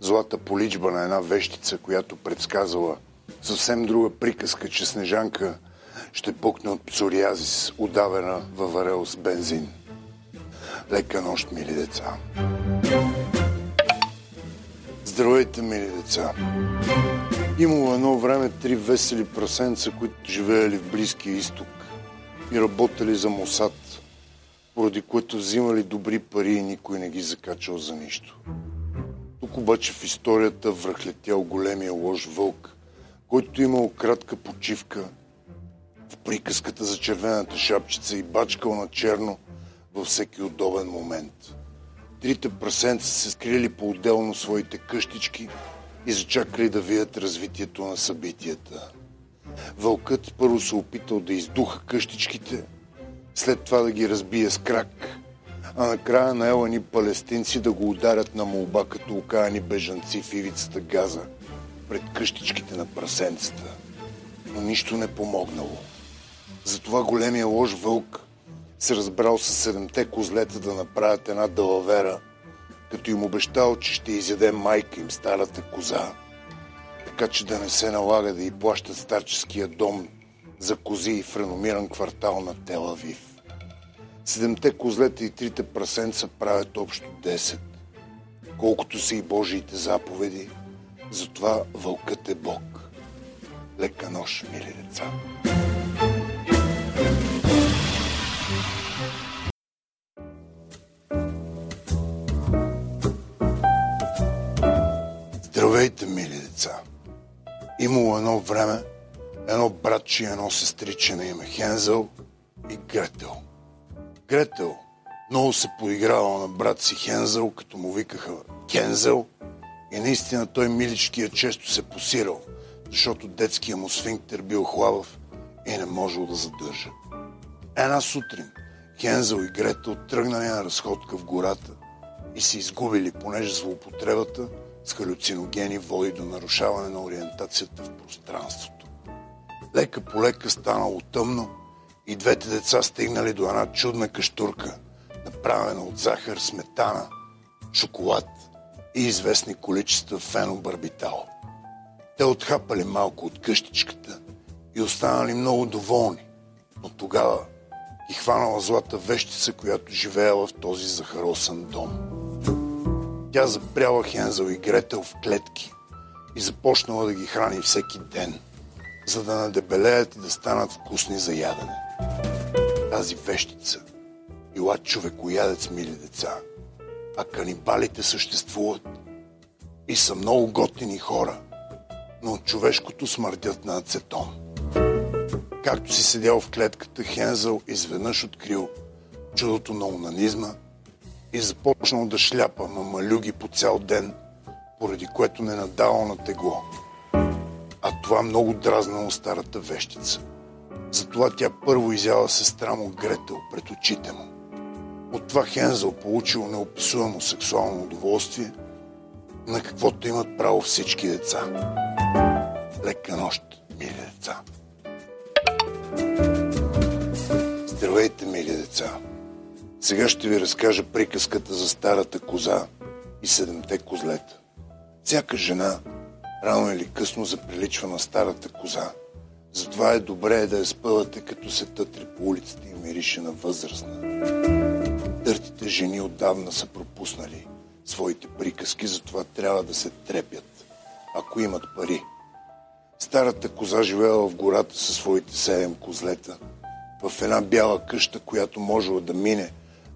злата поличба на една вещица, която предсказала съвсем друга приказка, че Снежанка ще пукне от псориазис, удавена във варел с бензин. Лека нощ, мили деца! Здравейте, мили деца! Имало едно време три весели прасенца, които живеели в Близкия изток и работили за Мосад, поради което взимали добри пари и никой не ги закачал за нищо. Тук обаче в историята връхлетял големия лош вълк, който имал кратка почивка в приказката за червената шапчица и бачкал на черно във всеки удобен момент. Трите прасенца се скрили по-отделно своите къщички и зачакали да видят развитието на събитията. Вълкът първо се опитал да издуха къщичките, след това да ги разбие с крак, а накрая наела ни палестинци да го ударят на молба като окаяни бежанци в ивицата Газа пред къщичките на прасенцата. Но нищо не помогнало. Затова големия лош вълк се разбрал с седемте козлета да направят една далавера, като им обещал, че ще изяде майка им старата коза, така че да не се налага да й плащат старческия дом за кози в реномиран квартал на Телавив. Седемте козлета и трите прасенца правят общо 10. Колкото са и Божиите заповеди, затова вълкът е Бог. Лека нощ, мили деца! Здравейте, мили деца! Имало едно време едно братче и едно сестриче на име Хензел и Гретел. Гретел много се поиграла на брат си Хензел, като му викаха Кензел и наистина той миличкия често се посирал, защото детския му сфинктер бил хлабав и не можел да задържа. Една сутрин Хензел и Гретел тръгнали на разходка в гората и се изгубили, понеже злоупотребата с халюциногени води до нарушаване на ориентацията в пространството. Лека по лека станало тъмно и двете деца стигнали до една чудна каштурка, направена от захар, сметана, шоколад и известни количества фенобарбитал. Те отхапали малко от къщичката и останали много доволни, но тогава ги хванала злата вещица, която живеела в този захаросан дом. Тя запряла Хензел и Гретел в клетки и започнала да ги храни всеки ден, за да надебелеят и да станат вкусни за ядене. Тази вещица била човекоядец, мили деца, а канибалите съществуват и са много готини хора, но от човешкото смърдят на ацетон. Както си седял в клетката, Хензел изведнъж открил чудото на унанизма и започнал да шляпа мамалюги по цял ден, поради което не надавал на тегло. А това много дразнало старата вещица. Затова тя първо изяла сестра му Гретел пред очите му. От това Хензел получил неописуемо сексуално удоволствие, на каквото имат право всички деца. Лека нощ, мили деца! Здравейте, мили деца! Сега ще ви разкажа приказката за старата коза и седемте козлета. Всяка жена рано или късно заприличва на старата коза. Затова е добре да я спъвате, като се тътри по улицата и мирише на възрастна. Търтите жени отдавна са пропуснали своите приказки, затова трябва да се трепят, ако имат пари. Старата коза живеела в гората със своите седем козлета, в една бяла къща, която можела да мине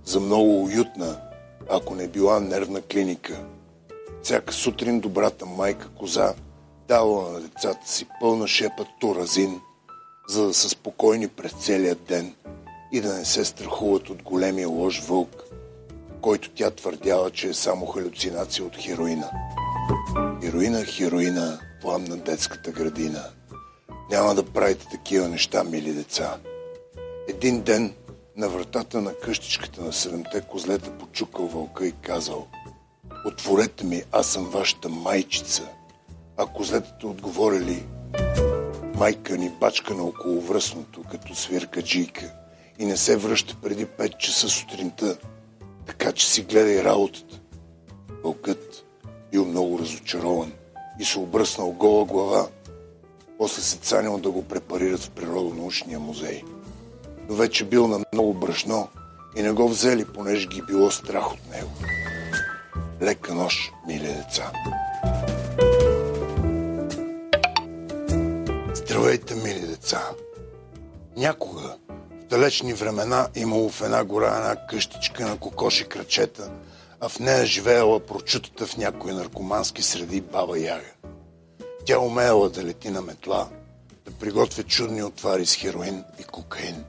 за много уютна, ако не била нервна клиника. Всяка сутрин добрата майка коза давала на децата си пълна шепа туразин, за да са спокойни през целия ден и да не се страхуват от големия лош вълк, който тя твърдяла, че е само халюцинация от хероина. Хероина, хероина, плам на детската градина. Няма да правите такива неща, мили деца. Един ден на вратата на къщичката на седемте козлета почукал вълка и казал Отворете ми, аз съм вашата майчица. А козлетата отговорили Майка ни бачка на около връзното, като свирка джийка и не се връща преди 5 часа сутринта, така че си гледай работата. Вълкът бил много разочарован и се обръснал гола глава. После се цанил да го препарират в природонаучния музей. Но вече бил на много брашно и не го взели, понеже ги било страх от него. Лека нощ, мили деца! Здравейте, мили деца! Някога, в далечни времена, имало в една гора една къщичка на кокоши крачета, а в нея живеела прочутата в някои наркомански среди баба Яга. Тя умеела да лети на метла, да приготвя чудни отвари с хероин и кокаин.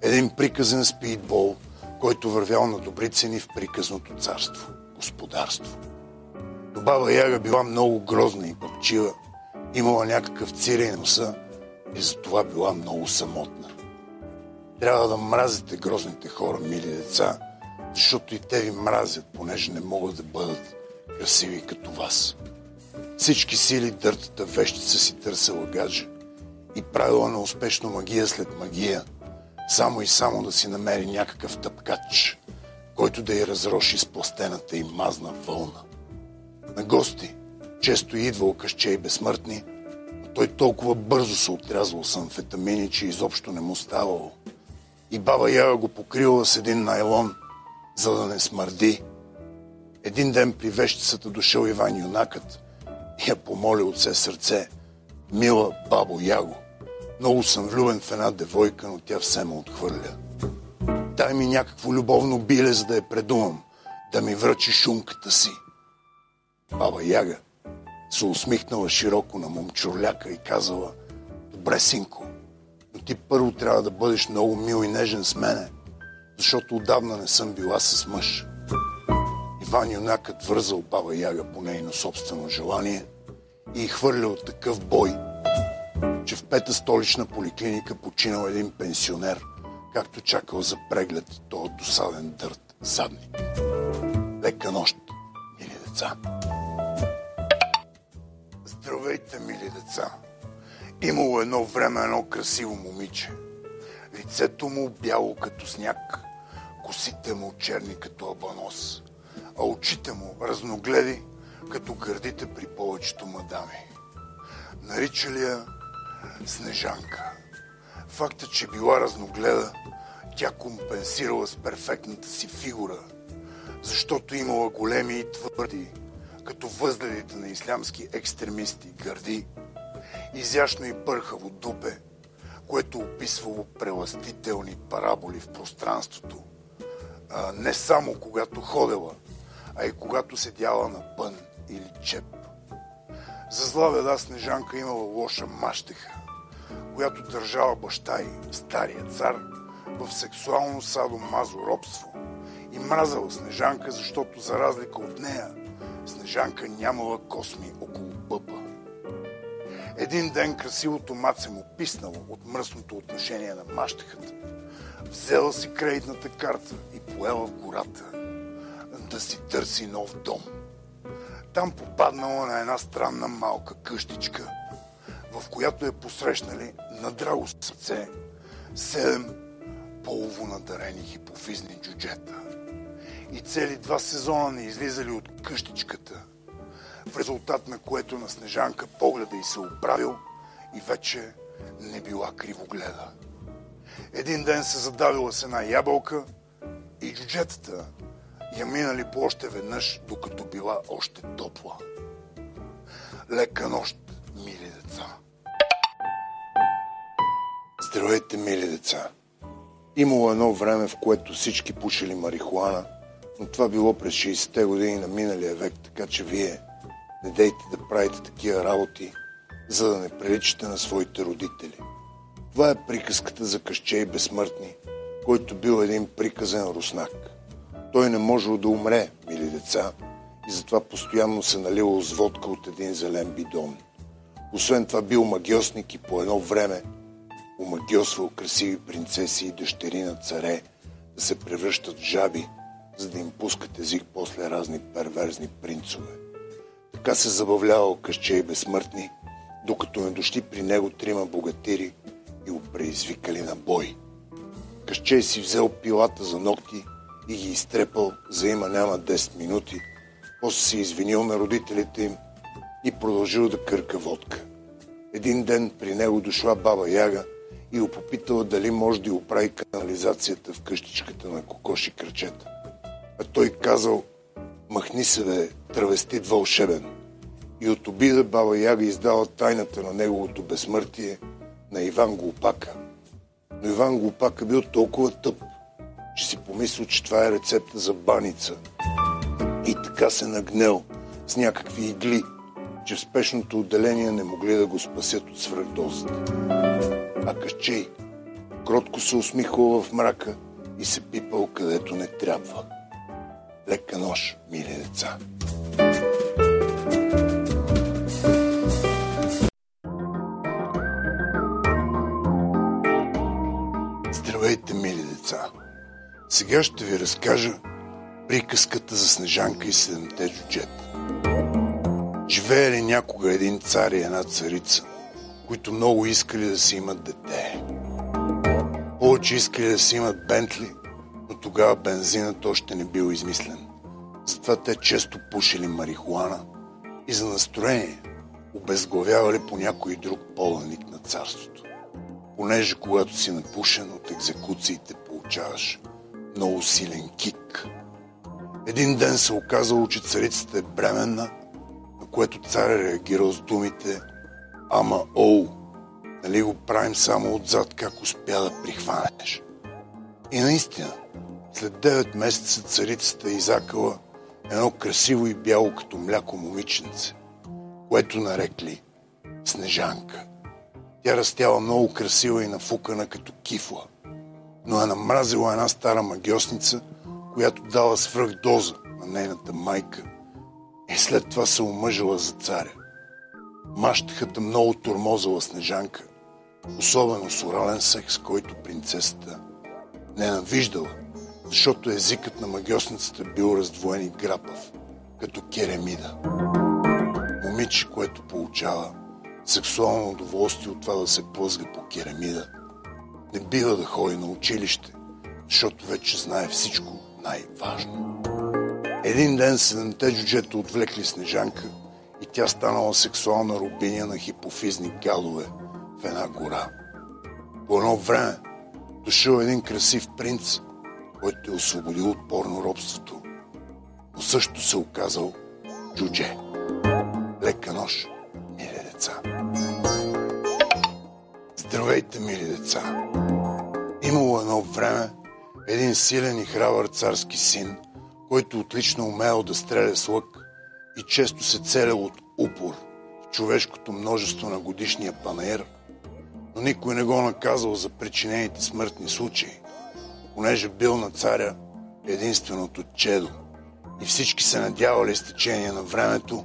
Един приказен спидбол, който вървял на добри цени в приказното царство, господарство. Но баба Яга била много грозна и пъпчива, имала някакъв цирей носа и затова била много самотна. Трябва да мразите грозните хора, мили деца, защото и те ви мразят, понеже не могат да бъдат красиви като вас. Всички сили дъртата вещица си търсила гадже и правила на успешно магия след магия, само и само да си намери някакъв тъпкач, който да я разроши с пластената и мазна вълна. На гости често идвал къще и безсмъртни, той толкова бързо се отрязвал с амфетамини, че изобщо не му ставало. И баба Яга го покрила с един найлон, за да не смърди. Един ден при вещицата дошъл Иван юнакът и я помоли от все сърце. Мила бабо Яго, много съм влюбен в една девойка, но тя все ме отхвърля. Дай ми някакво любовно биле, за да я предумам, да ми връчи шумката си. Баба Яга се усмихнала широко на момчурляка и казала Добре, синко, но ти първо трябва да бъдеш много мил и нежен с мене, защото отдавна не съм била с мъж. Иван юнакът вързал баба Яга по нейно собствено желание и хвърля от такъв бой, че в пета столична поликлиника починал един пенсионер, както чакал за преглед този досаден дърт задник. Лека нощ, мили деца! Здравейте, мили деца! Имало едно време едно красиво момиче. Лицето му бяло като сняг, косите му черни като абанос, а очите му разногледи като гърдите при повечето мадами. Наричали я Снежанка. Факта, че била разногледа, тя компенсирала с перфектната си фигура, защото имала големи и твърди, като възгледите на ислямски екстремисти гърди, изящно и пърхаво дупе, което описвало преластителни параболи в пространството, а, не само когато ходела, а и когато седяла на пън или чеп. За зла веда Снежанка имала лоша мащеха, която държала баща и стария цар в сексуално садомазо робство и мразала Снежанка, защото за разлика от нея, Снежанка нямала косми около бъба. Един ден красивото маце му писнало от мръсното отношение на мащехата. Взела си кредитната карта и поела в гората да си търси нов дом. Там попаднала на една странна малка къщичка, в която е посрещнали на драго сърце седем полово надарени хипофизни джуджета. И цели два сезона не излизали от къщичката, в резултат на което на Снежанка погледа и се оправил и вече не била кривогледа. Един ден се задавила с една ябълка и джуджетата я минали по още веднъж, докато била още топла. Лека нощ, мили деца! Здравейте, мили деца! Имало едно време, в което всички пушили марихуана, но това било през 60-те години на миналия век, така че вие не дейте да правите такива работи, за да не приличате на своите родители. Това е приказката за къще и безсмъртни, който бил един приказен руснак. Той не можел да умре, мили деца, и затова постоянно се налило с водка от един зелен бидон. Освен това бил магиосник и по едно време омагиосвал красиви принцеси и дъщери на царе да се превръщат в жаби, за да им пускат език после разни перверзни принцове. Така се забавлявал къще и безсмъртни, докато не дошли при него трима богатири и го преизвикали на бой. Къщей си взел пилата за ногти и ги изтрепал за има няма 10 минути, после се извинил на родителите им и продължил да кърка водка. Един ден при него дошла баба Яга и го попитала дали може да оправи канализацията в къщичката на кокоши кръчета. А той казал, махни се бе, травестит вълшебен. И от обида баба Яга издала тайната на неговото безсмъртие на Иван Глупака. Но Иван Глупака бил толкова тъп, че си помислил, че това е рецепта за баница. И така се нагнел с някакви игли, че в спешното отделение не могли да го спасят от свръхдозата. А Кащей кротко се усмихвал в мрака и се пипал където не трябва. Лека нож, мили деца. Здравейте, мили деца! Сега ще ви разкажа приказката за Снежанка и седемте джуджета. Живеели някога един цар и една царица, които много искали да си имат дете. Повече искали да си имат Бентли, тогава бензинът още не бил измислен. Затова те често пушили марихуана и за настроение обезглавявали по някой друг поданик на царството. Понеже когато си напушен от екзекуциите получаваш много силен кик. Един ден се оказало, че царицата е бременна, на което царя реагирал с думите Ама, оу, нали го правим само отзад, как успя да прихванеш. И наистина, след 9 месеца царицата изакала едно красиво и бяло като мляко момиченце, което нарекли Снежанка. Тя растяла много красива и нафукана като кифла, но е намразила една стара магиосница, която дала свръхдоза на нейната майка и след това се омъжила за царя. Мащахата много тормозала Снежанка, особено с орален секс, който принцесата ненавиждала, защото езикът на магиосницата бил раздвоен и грапав, като керемида. Момиче, което получава сексуално удоволствие от това да се плъзга по керамида, не бива да ходи на училище, защото вече знае всичко най-важно. Един ден седемте джуджета отвлекли Снежанка и тя станала сексуална рубиня на хипофизни гадове в една гора. По едно време дошъл един красив принц, който е освободил от порно робството, но също се оказал джудже. Лека нож, мили деца. Здравейте, мили деца! Имало едно време един силен и храбър царски син, който отлично умел да стреля с лък и често се целял от упор в човешкото множество на годишния панаир, но никой не го наказал за причинените смъртни случаи, понеже бил на царя единственото чедо и всички се надявали с течение на времето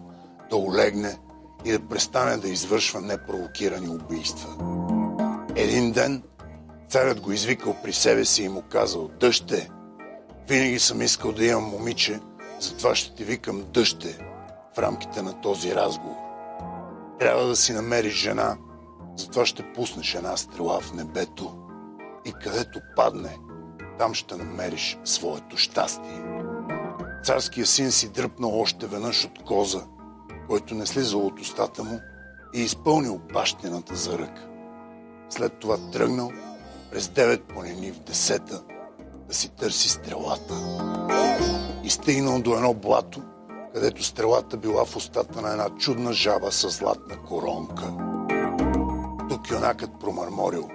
да олегне и да престане да извършва непровокирани убийства. Един ден царят го извикал при себе си и му казал «Дъще, винаги съм искал да имам момиче, затова ще ти викам дъще в рамките на този разговор. Трябва да си намериш жена, затова ще пуснеш една стрела в небето и където падне, там ще намериш своето щастие. Царския син си дръпнал още веднъж от коза, който не слизал от устата му и изпълнил бащината за ръка. След това тръгнал през девет планини в десета да си търси стрелата. И стигнал до едно блато, където стрелата била в устата на една чудна жаба с златна коронка. Тук юнакът промърморил.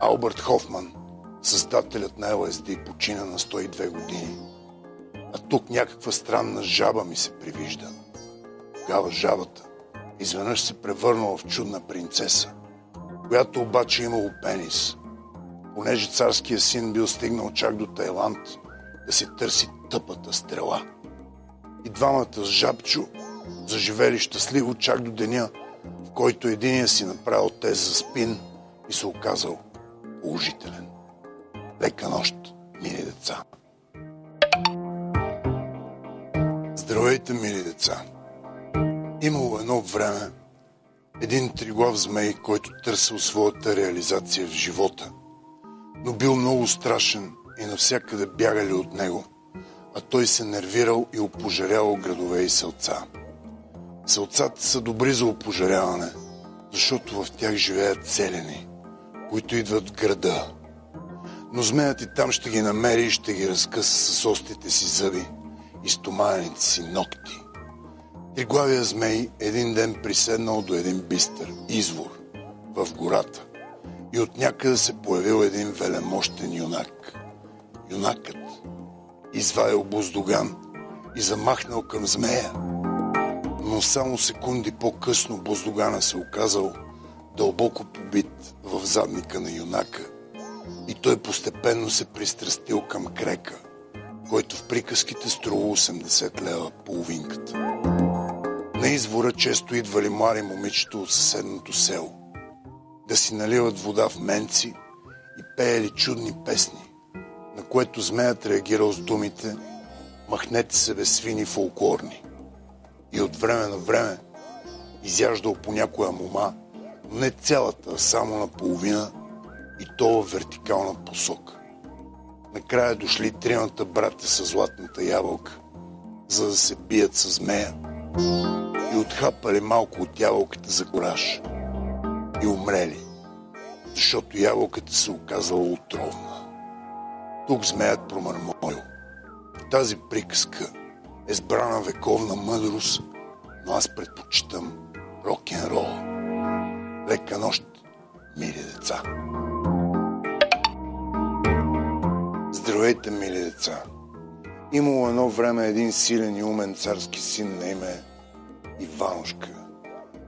Алберт Хофман Създателят на ЛСД почина на 102 години. А тук някаква странна жаба ми се привижда. Тогава жабата изведнъж се превърнала в чудна принцеса, която обаче имало пенис. Понеже царския син бил стигнал чак до Тайланд да си търси тъпата стрела. И двамата с жабчо заживели щастливо чак до деня, в който единия си направил тест за спин и се оказал положителен. Лека нощ, мили деца! Здравейте, мили деца! Имало едно време един триглав змей, който търсил своята реализация в живота, но бил много страшен и навсякъде бягали от него, а той се нервирал и опожарявал градове и селца. Селцата са добри за опожаряване, защото в тях живеят селени, които идват в града. Но змеят и там ще ги намери и ще ги разкъса с остите си зъби и стомаените си ногти. Триглавия змей един ден приседнал до един бистър, извор, в гората. И от някъде се появил един велемощен юнак. Юнакът изваял буздоган и замахнал към змея. Но само секунди по-късно буздогана се оказал дълбоко побит в задника на юнака и той постепенно се пристрастил към крека, който в приказките струва 80 лева половинката. На извора често идвали млади момичета от съседното село да си наливат вода в менци и пеели чудни песни, на което змеят реагирал с думите «Махнете се бе свини фолклорни» и от време на време изяждал по някоя мома, но не цялата, а само наполовина и то в вертикална посока. Накрая дошли тримата брата с златната ябълка, за да се бият с змея и отхапали малко от ябълката за кораж и умрели, защото ябълката се оказала отровна. Тук змеят промърмоил. Тази приказка е сбрана вековна мъдрост, но аз предпочитам рок-н-рол. Лека нощ, мили деца! Здравейте, мили деца! Имало едно време един силен и умен царски син на име Иванушка.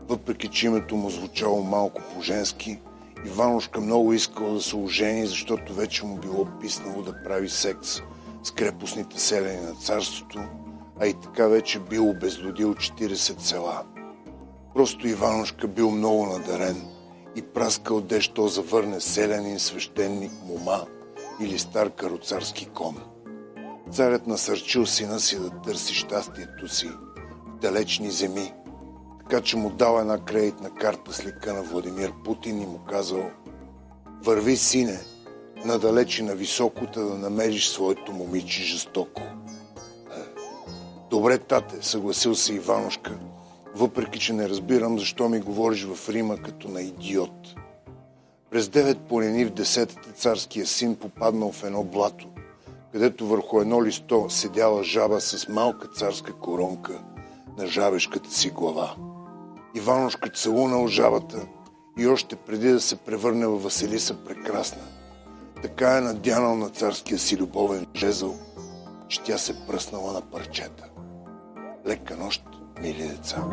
Въпреки, че името му звучало малко по-женски, Иванушка много искал да се ожени, защото вече му било писнало да прави секс с крепостните селени на царството, а и така вече бил обезлюдил 40 села. Просто Иванушка бил много надарен и праскал дещо завърне селянин, свещеник, мома или стар кароцарски кон. Царят насърчил сина си да търси щастието си в далечни земи, така че му дал една кредитна карта с лика на Владимир Путин и му казал Върви, сине, надалече на високота да намериш своето момиче жестоко. Добре, тате, съгласил се Иванушка, въпреки че не разбирам защо ми говориш в Рима като на идиот. През девет полени в десетата царския син попаднал в едно блато, където върху едно листо седяла жаба с малка царска коронка на жабешката си глава. Иванушка целунал жабата и още преди да се превърне в Василиса прекрасна. Така е надянал на царския си любовен жезъл, че тя се пръснала на парчета. Лека нощ, мили деца!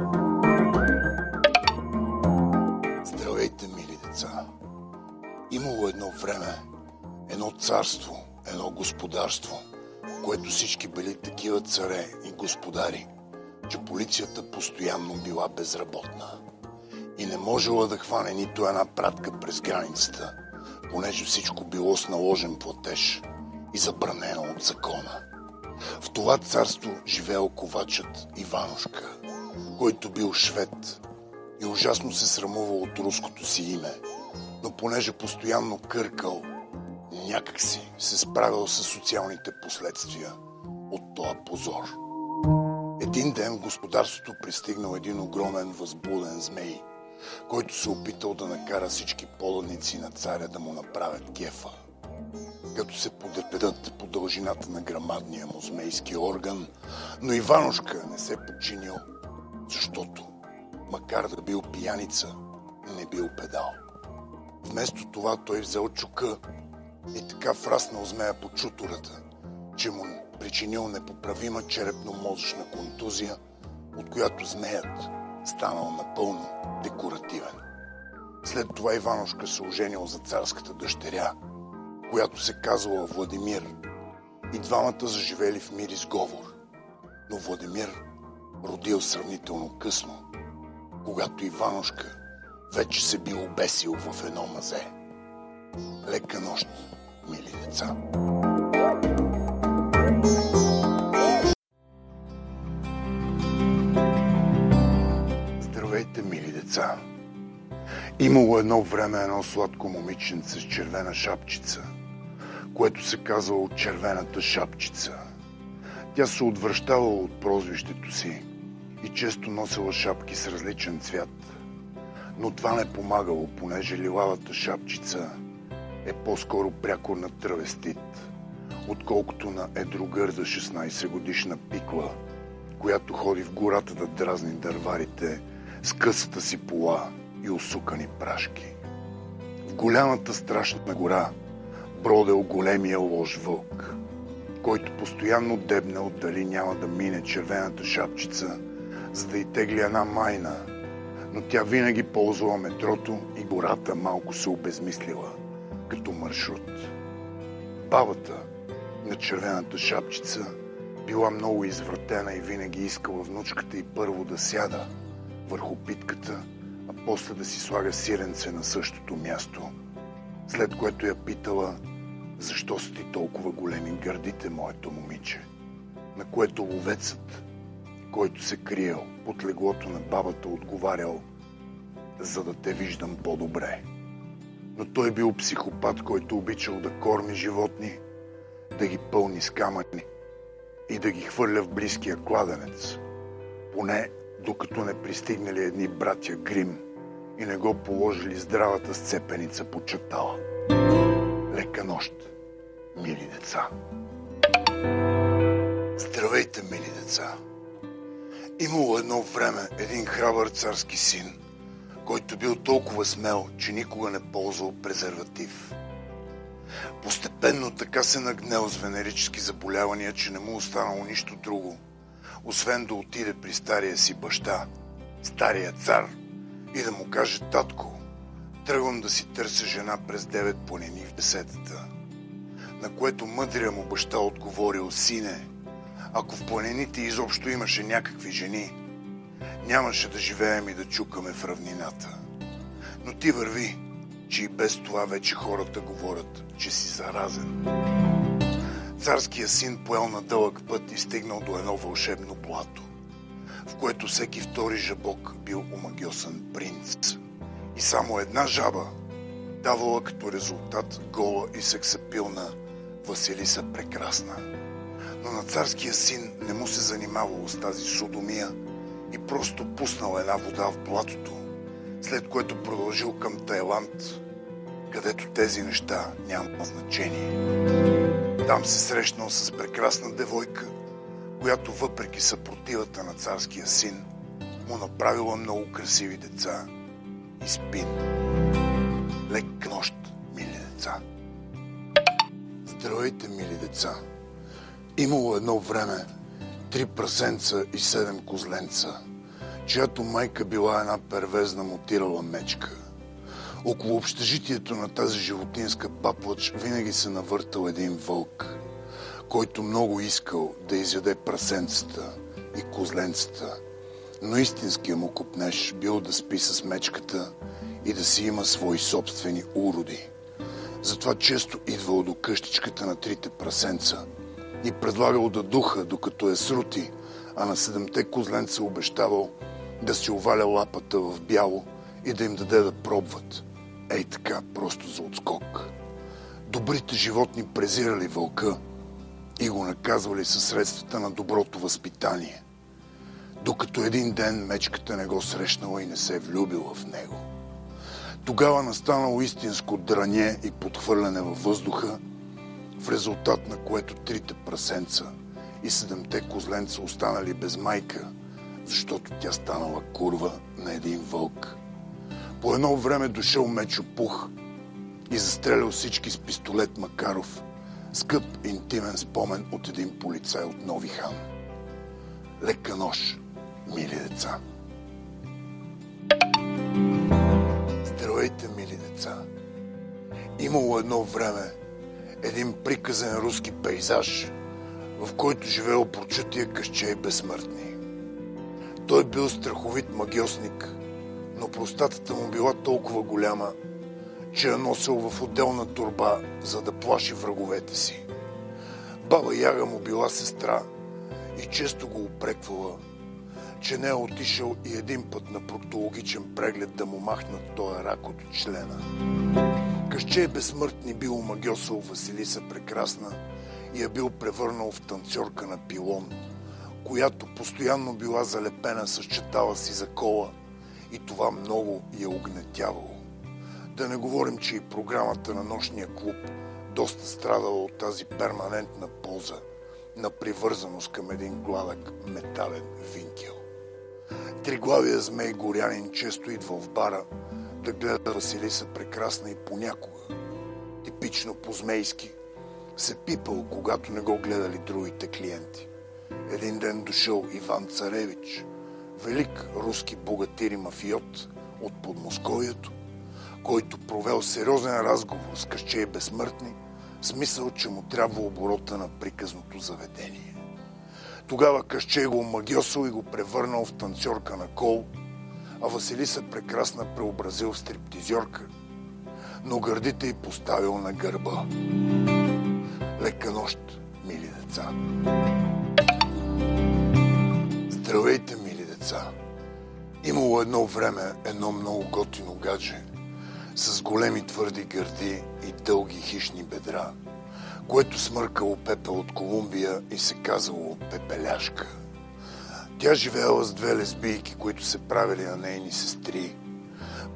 Здравейте, мили деца! Имало едно време, едно царство, едно господарство, в което всички били такива царе и господари, че полицията постоянно била безработна и не можела да хване нито една пратка през границата, понеже всичко било с наложен платеж и забранено от закона. В това царство живеел ковачът Иванушка, който бил швед и ужасно се срамувал от руското си име, но понеже постоянно къркал, някак си се справил с социалните последствия от този позор. Един ден в господарството пристигнал един огромен възбуден змей, който се опитал да накара всички поданици на царя да му направят кефа. Като се подредат по дължината на грамадния му змейски орган, но Иванушка не се починил, защото, макар да бил пияница, не бил педал. Вместо това той взел чука И така враснал змея по чутурата, че му причинил непоправима черепно-мозъчна контузия, от която змеят станал напълно декоративен. След това Иванушка се оженил за царската дъщеря, която се казвала Владимир. И двамата заживели в мир и сговор. Но Владимир родил сравнително късно, когато Иванушка вече се бил обесил в едно мазе. Лека нощ, мили деца! Здравейте, мили деца! Имало едно време едно сладко момиченце с червена шапчица, което се казвало червената шапчица. Тя се отвръщавала от прозвището си и често носила шапки с различен цвят. Но това не помагало, понеже лилавата шапчица е по-скоро прякор на травестит, отколкото на едрогърда 16 годишна пикла, която ходи в гората да дразни дърварите с късата си пола и усукани прашки. В голямата страшна гора бродел големия лош вълк, който постоянно дебнал дали няма да мине червената шапчица, за да й тегли една майна, но тя винаги ползвала метрото и гората малко се обезмислила като маршрут. Бабата на червената шапчица била много извратена и винаги искала внучката и първо да сяда върху питката, а после да си слага сиренце на същото място. След което я питала, защо са ти толкова големи гърдите, моето момиче? На което ловецът, който се криел под леглото на бабата, отговарял, за да те виждам по-добре. Но той бил психопат, който обичал да корми животни, да ги пълни с камъни и да ги хвърля в близкия кладенец. Поне докато не пристигнали едни братя Грим и не го положили здравата сцепеница по чатала. Лека нощ, мили деца! Здравейте, мили деца! Имало едно време един храбър царски син, който бил толкова смел, че никога не ползвал презерватив. Постепенно така се нагнел с венерически заболявания, че не му останало нищо друго, освен да отиде при стария си баща, стария цар, и да му каже татко, тръгвам да си търся жена през девет планини в десетата. На което мъдрия му баща отговорил, сине, ако в планините изобщо имаше някакви жени, нямаше да живеем и да чукаме в равнината. Но ти върви, че и без това вече хората говорят, че си заразен. Царския син поел на дълъг път и стигнал до едно вълшебно плато, в което всеки втори жабок бил омагиосен принц. И само една жаба давала като резултат гола и сексапилна Василиса Прекрасна. Но на царския син не му се занимавало с тази судомия и просто пуснал една вода в блатото, след което продължил към Тайланд, където тези неща нямат значение. Там се срещнал с прекрасна девойка, която въпреки съпротивата на царския син, му направила много красиви деца и спин. Лек нощ, мили деца! Здравейте, мили деца! Имало едно време три прасенца и седем козленца, чиято майка била една первезна мутирала мечка. Около общежитието на тази животинска паплач винаги се навъртал един вълк, който много искал да изяде прасенцата и козленцата, но истинския му купнеш бил да спи с мечката и да си има свои собствени уроди. Затова често идвал до къщичката на трите прасенца и предлагал да духа, докато е срути, а на седемте козленца обещавал да си оваля лапата в бяло и да им даде да пробват. Ей така, просто за отскок. Добрите животни презирали вълка и го наказвали със средствата на доброто възпитание. Докато един ден мечката не го срещнала и не се е влюбила в него. Тогава настанало истинско дране и подхвърляне във въздуха, в резултат на което трите прасенца и седемте козленца останали без майка, защото тя станала курва на един вълк. По едно време дошъл Мечо Пух, и застрелял всички с пистолет Макаров, скъп интимен спомен от един полицай от Нови хан. Лека нощ, мили деца! Здравейте, мили деца! Имало едно време един приказен руски пейзаж, в който живеел прочутия къщей безсмъртни. Той бил страховит магиосник, но простатата му била толкова голяма, че я носил в отделна турба, за да плаши враговете си. Баба Яга му била сестра и често го упреквала, че не е отишъл и един път на проктологичен преглед да му махнат този рак от члена. Къщей безсмъртни бил магиосал Василиса прекрасна и я бил превърнал в танцорка на пилон, която постоянно била залепена с четала си за кола и това много я огнетявало. Да не говорим, че и програмата на нощния клуб доста страдала от тази перманентна полза на привързаност към един гладък метален винкел. Триглавия змей Горянин често идва в бара да гледа Василиса прекрасна и понякога, типично по-змейски, се пипал, когато не го гледали другите клиенти. Един ден дошъл Иван Царевич, велик руски богатир и мафиот от Подмосковието, който провел сериозен разговор с къщей безсмъртни, смисъл, че му трябва оборота на приказното заведение. Тогава къщей го магиосал и го превърнал в танцорка на кол, а Василиса прекрасна преобразил в стриптизьорка, но гърдите й поставил на гърба. Лека нощ, мили деца! Здравейте, мили деца! Имало едно време едно много готино гадже с големи твърди гърди и дълги хищни бедра, което смъркало пепел от Колумбия и се казало Пепеляшка. Тя живеела с две лесбийки, които се правили на нейни сестри,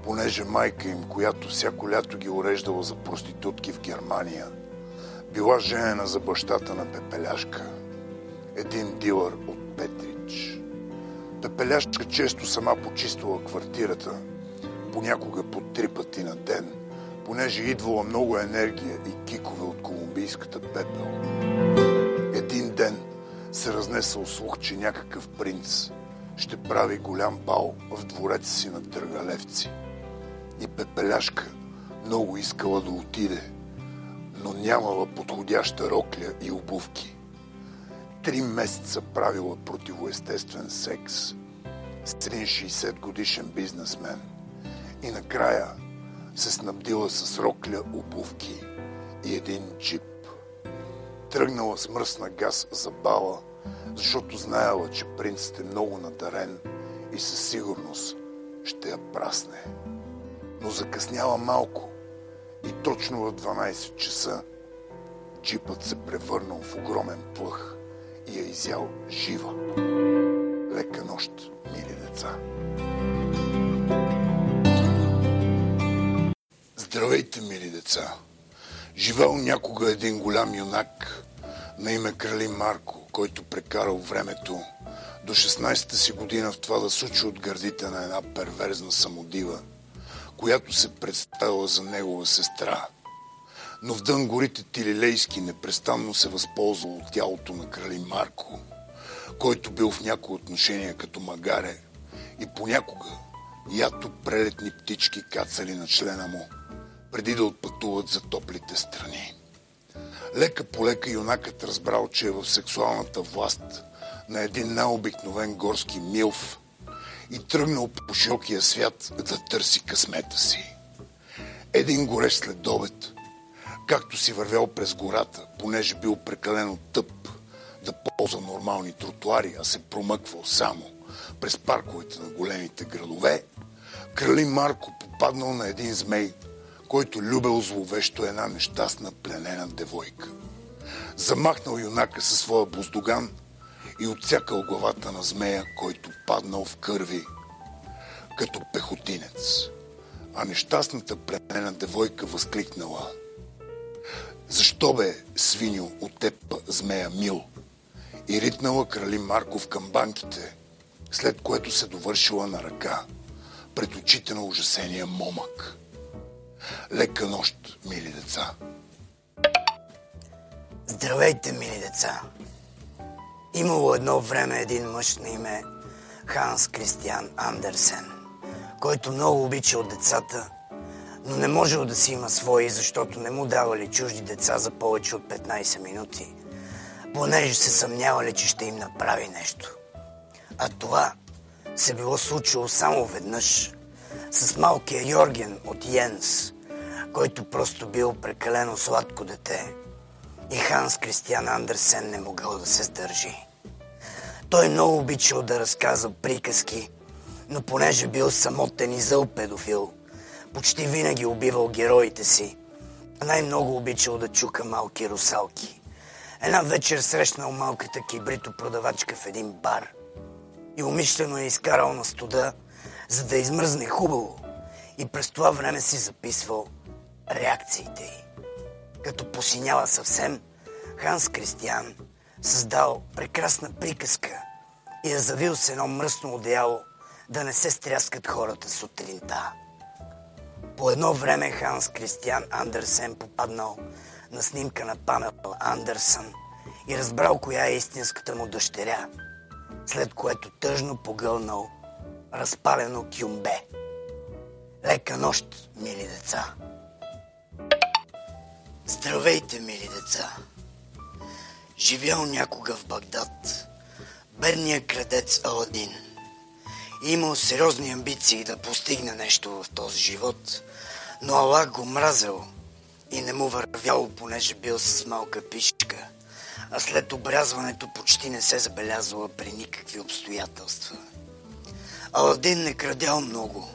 понеже майка им, която всяко лято ги уреждала за проститутки в Германия, била женена за бащата на Пепеляшка, един дилър от Петрич. Пепеляшка често сама почиствала квартирата, понякога по три пъти на ден, понеже идвала много енергия и кикове от колумбийската пепел. Един ден се разнесъл слух, че някакъв принц ще прави голям бал в двореца си на Дъргалевци. И Пепеляшка много искала да отиде, но нямала подходяща рокля и обувки. Три месеца правила противоестествен секс с един 60 годишен бизнесмен и накрая се снабдила с рокля, обувки и един джип. Тръгнала с мръсна газ за бала, защото знаела, че принцът е много надарен и със сигурност ще я прасне. Но закъсняла малко и точно в 12 часа джипът се превърнал в огромен плъх и я изял жива. Лека нощ, мили деца! Здравейте, мили деца! Живел някога един голям юнак на име Крали Марко, който прекарал времето до 16-та си година в това да сучи от гърдите на една перверзна самодива, която се представила за негова сестра. Но в дън горите Тилилейски непрестанно се възползва от тялото на Крали Марко, който бил в някои отношения като магаре и понякога ято прелетни птички кацали на члена му, преди да отпътуват за топлите страни. Лека по лека юнакът разбрал, че е в сексуалната власт на един най-обикновен горски милф и тръгнал по широкия свят да търси късмета си. Един горещ следобед, както си вървял през гората, понеже бил прекалено тъп да ползва нормални тротуари, а се промъквал само през парковете на големите градове, крали Марко попаднал на един змей, който любел зловещо една нещастна пленена девойка. Замахнал юнака със своя буздоган и отсякал главата на змея, който паднал в кърви като пехотинец. А нещастната пленена девойка възкликнала. Защо бе, свиньо, от теб змея мил? И ритнала крали Марко в камбанките, след което се довършила на ръка пред очите на ужасения момък. Лека нощ, мили деца. Здравейте, мили деца! Имало едно време един мъж на име Ханс Кристиан Андерсен, който много обичал децата, но не можел да си има свои, защото не му давали чужди деца за повече от 15 минути, понеже се съмнявали, че ще им направи нещо. А това се било случило само веднъж с малкия Йорген от Йенс, който просто бил прекалено сладко дете и Ханс Кристиан Андерсен не могъл да се сдържи. Той много обичал да разказва приказки, но понеже бил самотен и зъл педофил, почти винаги убивал героите си. Най-много обичал да чука малки русалки. Една вечер срещнал малката кибрито продавачка в един бар и умишлено я изкарал на студа, за да измръзне хубаво и през това време си записвал реакциите й. Като посиняла съвсем, Ханс Кристиан създал прекрасна приказка и я завил с едно мръсно одеяло да не се стряскат хората сутринта. По едно време Ханс Кристиан Андерсен попаднал на снимка на Памел Андерсън и разбрал коя е истинската му дъщеря, след което тъжно погълнал разпалено кюмбе. Лека нощ, мили деца! Здравейте, мили деца! Живял някога в Багдад бедният крадец Аладин. Имал сериозни амбиции да постигне нещо в този живот, но Аллах го мразил и не му вървяло, понеже бил с малка пишка, а след обрязването почти не се забелязвала при никакви обстоятелства. Аладин не крадял много,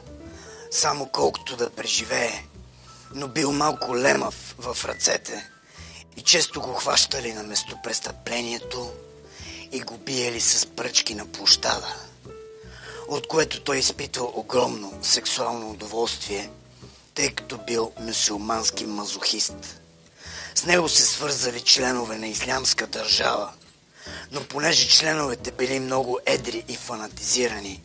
само колкото да преживее, но бил малко лемав в ръцете и често го хващали на местопрестъплението и го биели с пръчки на площада, от което той изпитвал огромно сексуално удоволствие, тъй като бил мюсюлмански мазохист. С него се свързали членове на ислямска държава, но понеже членовете били много едри и фанатизирани,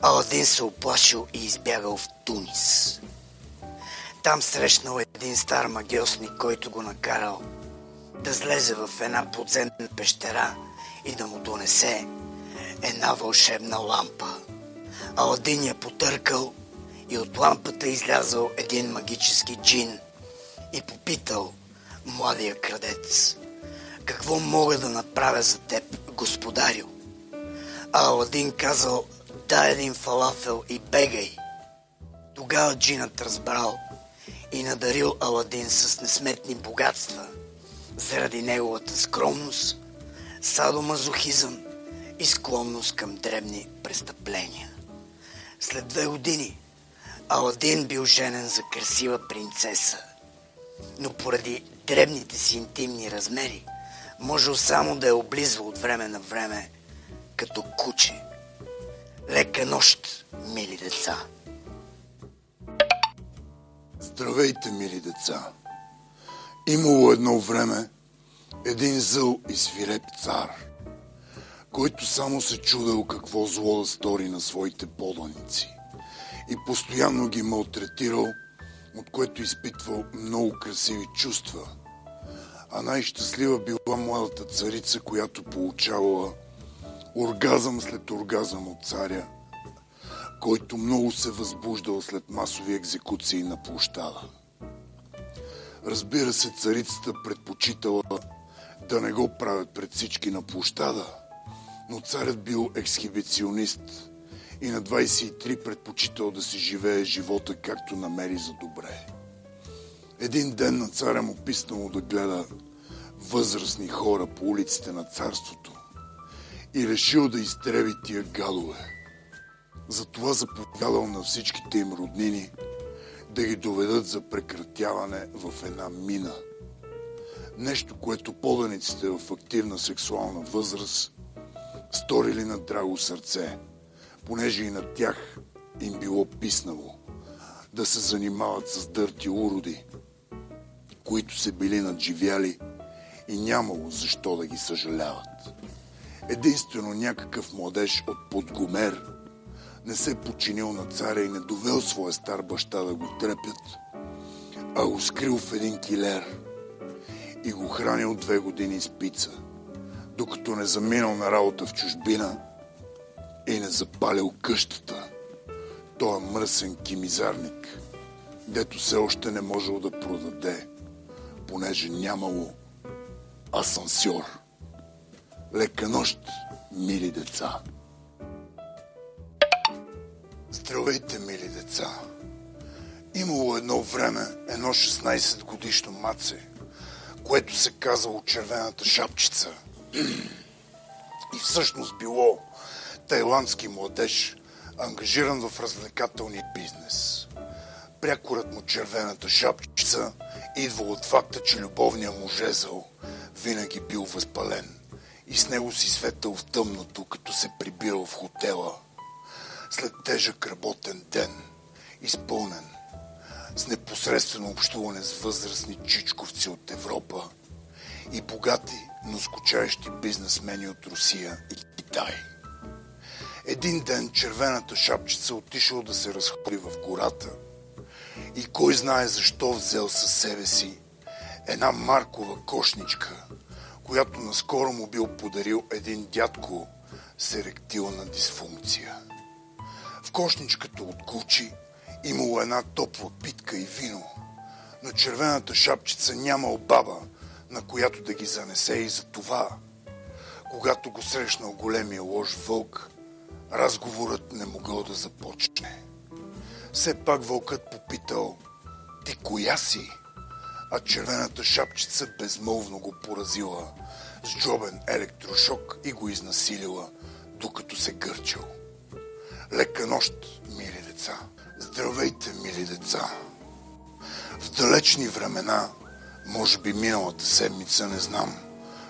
Аладин се оплашил и избягал в Тунис. Там срещнал един стар магиосник, който го накарал да слезе в една подземна пещера и да му донесе една вълшебна лампа. Аладин я потъркал и от лампата излязал един магически джин и попитал младия крадец. Какво мога да направя за теб, господарю? А Аладин казал, дай един фалафел и бегай. Тогава джинът разбрал и надарил Аладин с несметни богатства заради неговата скромност, садомазохизъм и склонност към дребни престъпления. След две години Аладин бил женен за красива принцеса, но поради дребните си интимни размери можел само да я облизва от време на време като куче. Лека нощ, мили деца! Здравейте, мили деца! Имало едно време един зъл и свиреп цар, който само се чудел какво зло да стори на своите поданици и постоянно ги малтретирал, от което изпитвал много красиви чувства. А най-щастлива била младата царица, която получавала оргазъм след оргазъм от царя, който много се възбуждал след масови екзекуции на площада. Разбира се, царицата предпочитала да не го правят пред всички на площада, но царят бил ексхибиционист и на 23 предпочитал да си живее живота както намери за добре. Един ден на царя му писнало да гледа възрастни хора по улиците на царството и решил да изтреби тия гадове. Затова заповядал на всичките им роднини да ги доведат за прекратяване в една мина. Нещо, което поданиците в активна сексуална възраст сторили на драго сърце, понеже и на тях им било писнало да се занимават с дърти уроди, които се били надживяли и нямало защо да ги съжаляват. Единствено някакъв младеж от Подгомер не се починил на царя и не довел своя стар баща да го трепят, а го скрил в един килер и го хранил две години с пица, докато не заминал на работа в чужбина и не запалил къщата. Той е мръсен кимизарник, дето все още не можел да продаде, понеже нямало асансьор. Лека нощ, мили деца! Здравейте, мили деца! Имало едно време едно 16 годишно маце, което се казало червената шапчица. И всъщност било тайландски младеж, ангажиран в развлекателния бизнес. Прякорът му червената шапчица идва от факта, че любовният му жезъл винаги бил възпален и с него си светъл в тъмното, като се прибирал в хотела. След тежък работен ден, изпълнен с непосредствено общуване с възрастни чичковци от Европа и богати, но скучаещи бизнесмени от Русия и Китай. Един ден червената шапчица отишъл да се разходи в гората и кой знае защо взел със себе си една маркова кошничка, която наскоро му бил подарил един дядко с еректилна дисфункция. В кошничката от Гучи имало една топла питка и вино, но червената шапчица нямал баба, на която да ги занесе и за това, когато го срещнал големия лош вълк, разговорът не могъл да започне. Все пак вълкът попитал, ти коя си? А червената шапчица безмолвно го поразила с джобен електрошок и го изнасилила, докато се гърчал. Лека нощ, мили деца! Здравейте, мили деца! В далечни времена, може би миналата седмица, не знам,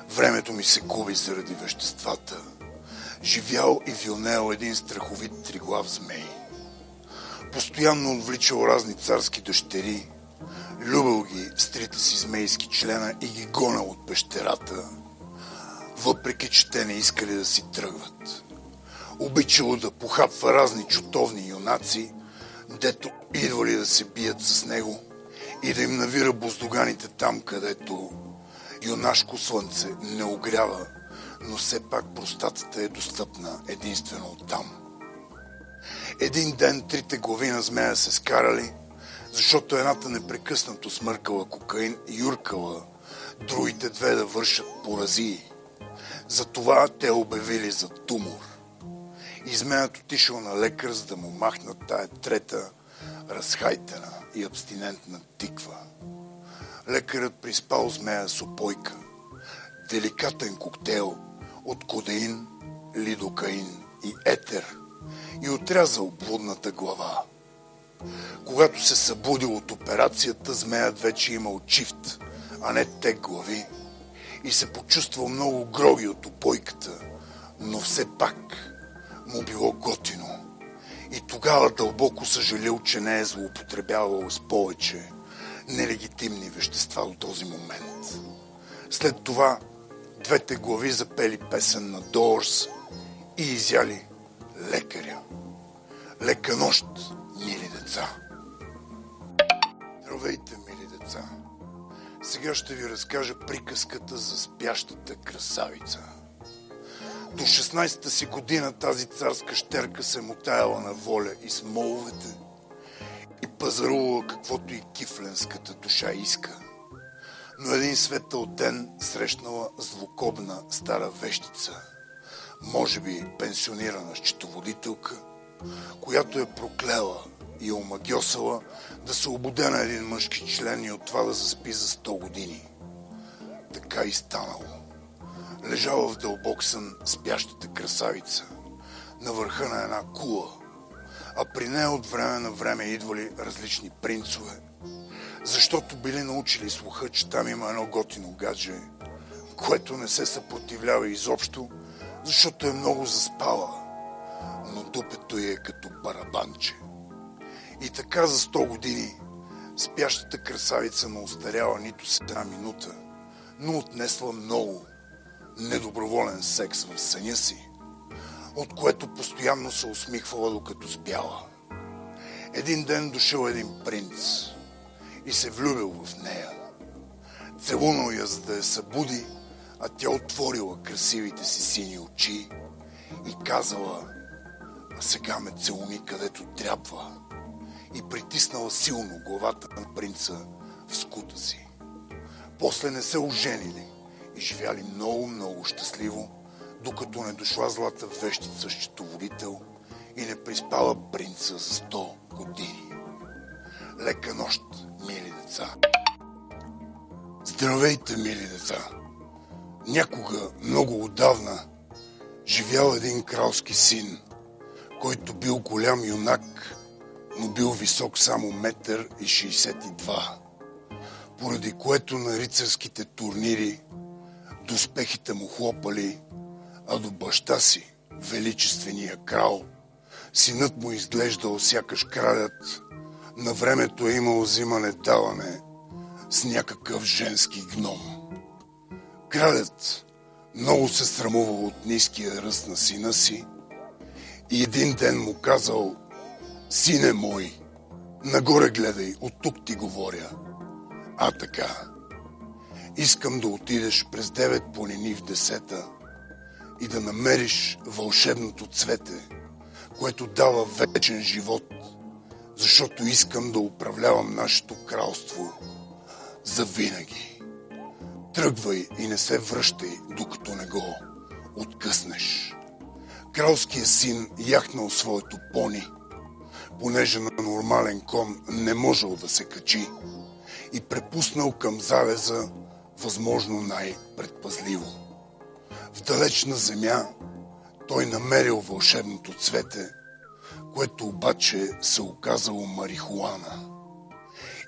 времето ми се губи заради веществата. Живял и вилнеял един страховит триглав змей. Постоянно отвличал разни царски дъщери, любил ги с трите си змейски члена и ги гонал от пещерата, въпреки че те не искали да си тръгват. Обичало да похапва разни чутовни юнаци, дето идвали да се бият с него и да им навира буздоганите там, където юнашко слънце не огрява, но все пак простатата е достъпна единствено от там. Един ден трите глави на змея се скарали, защото едната непрекъснато смъркала кокаин и юркала, другите две да вършат поразии. Затова те обявили за тумор. Изменят отишъл на лекар, за да му махнат тая трета, разхайтена и абстинентна тиква. Лекарът приспал змея с опойка. Деликатен коктейл от кодеин, лидокаин и етер и отрязал блудната глава. Когато се събудил от операцията, змеят вече имал чифт, а не те глави и се почувствал много гроги от опойката, но все пак му било готино. И тогава дълбоко съжалил, че не е злоупотребявал с повече нелегитимни вещества до този момент. След това двете глави запели песен на Доорс и изяли лекаря. Лека нощ, мили деца! Здравейте, мили деца! Сега ще ви разкажа приказката за спящата красавица – до 16-та си година тази царска щерка се мотаяла на воля и с моловете и пазарувала каквото и кифленската душа иска. Но един светъл ден срещнала злокобна стара вещица, може би пенсионирана счетоводителка, която е проклела и омагьосала да се обуде на един мъжки член и от това да заспи за 100 години. Така и станало лежала в дълбок сън спящата красавица на върха на една кула, а при нея от време на време идвали различни принцове, защото били научили слуха, че там има едно готино гадже, което не се съпротивлява изобщо, защото е много заспала, но дупето й е като барабанче. И така за 100 години спящата красавица не остаряла нито с една минута, но отнесла много – недоброволен секс в съня си, от което постоянно се усмихвала докато спяла. Един ден дошъл един принц и се влюбил в нея. Целунал я, за да я събуди, а тя отворила красивите си сини очи и казала, а сега ме целуни където трябва и притиснала силно главата на принца в скута си. После не се оженили и живяли много-много щастливо, докато не дошла злата вещица счетоводител и не приспала принца за 100 години. Лека нощ, мили деца! Здравейте, мили деца! Някога, много отдавна, живял един кралски син, който бил голям юнак, но бил висок само метър и 62, поради което на рицарските турнири доспехите му хлопали, а до баща си, величествения крал, синът му изглеждал сякаш кралят, на времето е имал взимане-даване с някакъв женски гном. Кралят много се срамувал от ниския ръст на сина си и един ден му казал Сине мой, нагоре гледай, от тук ти говоря. А така, искам да отидеш през девет планини в десета и да намериш вълшебното цвете, което дава вечен живот, защото искам да управлявам нашето кралство за винаги. Тръгвай и не се връщай, докато не го откъснеш. Кралският син яхнал своето пони, понеже на нормален кон не можел да се качи и препуснал към залеза възможно най-предпазливо. В далечна земя той намерил вълшебното цвете, което обаче се оказало марихуана.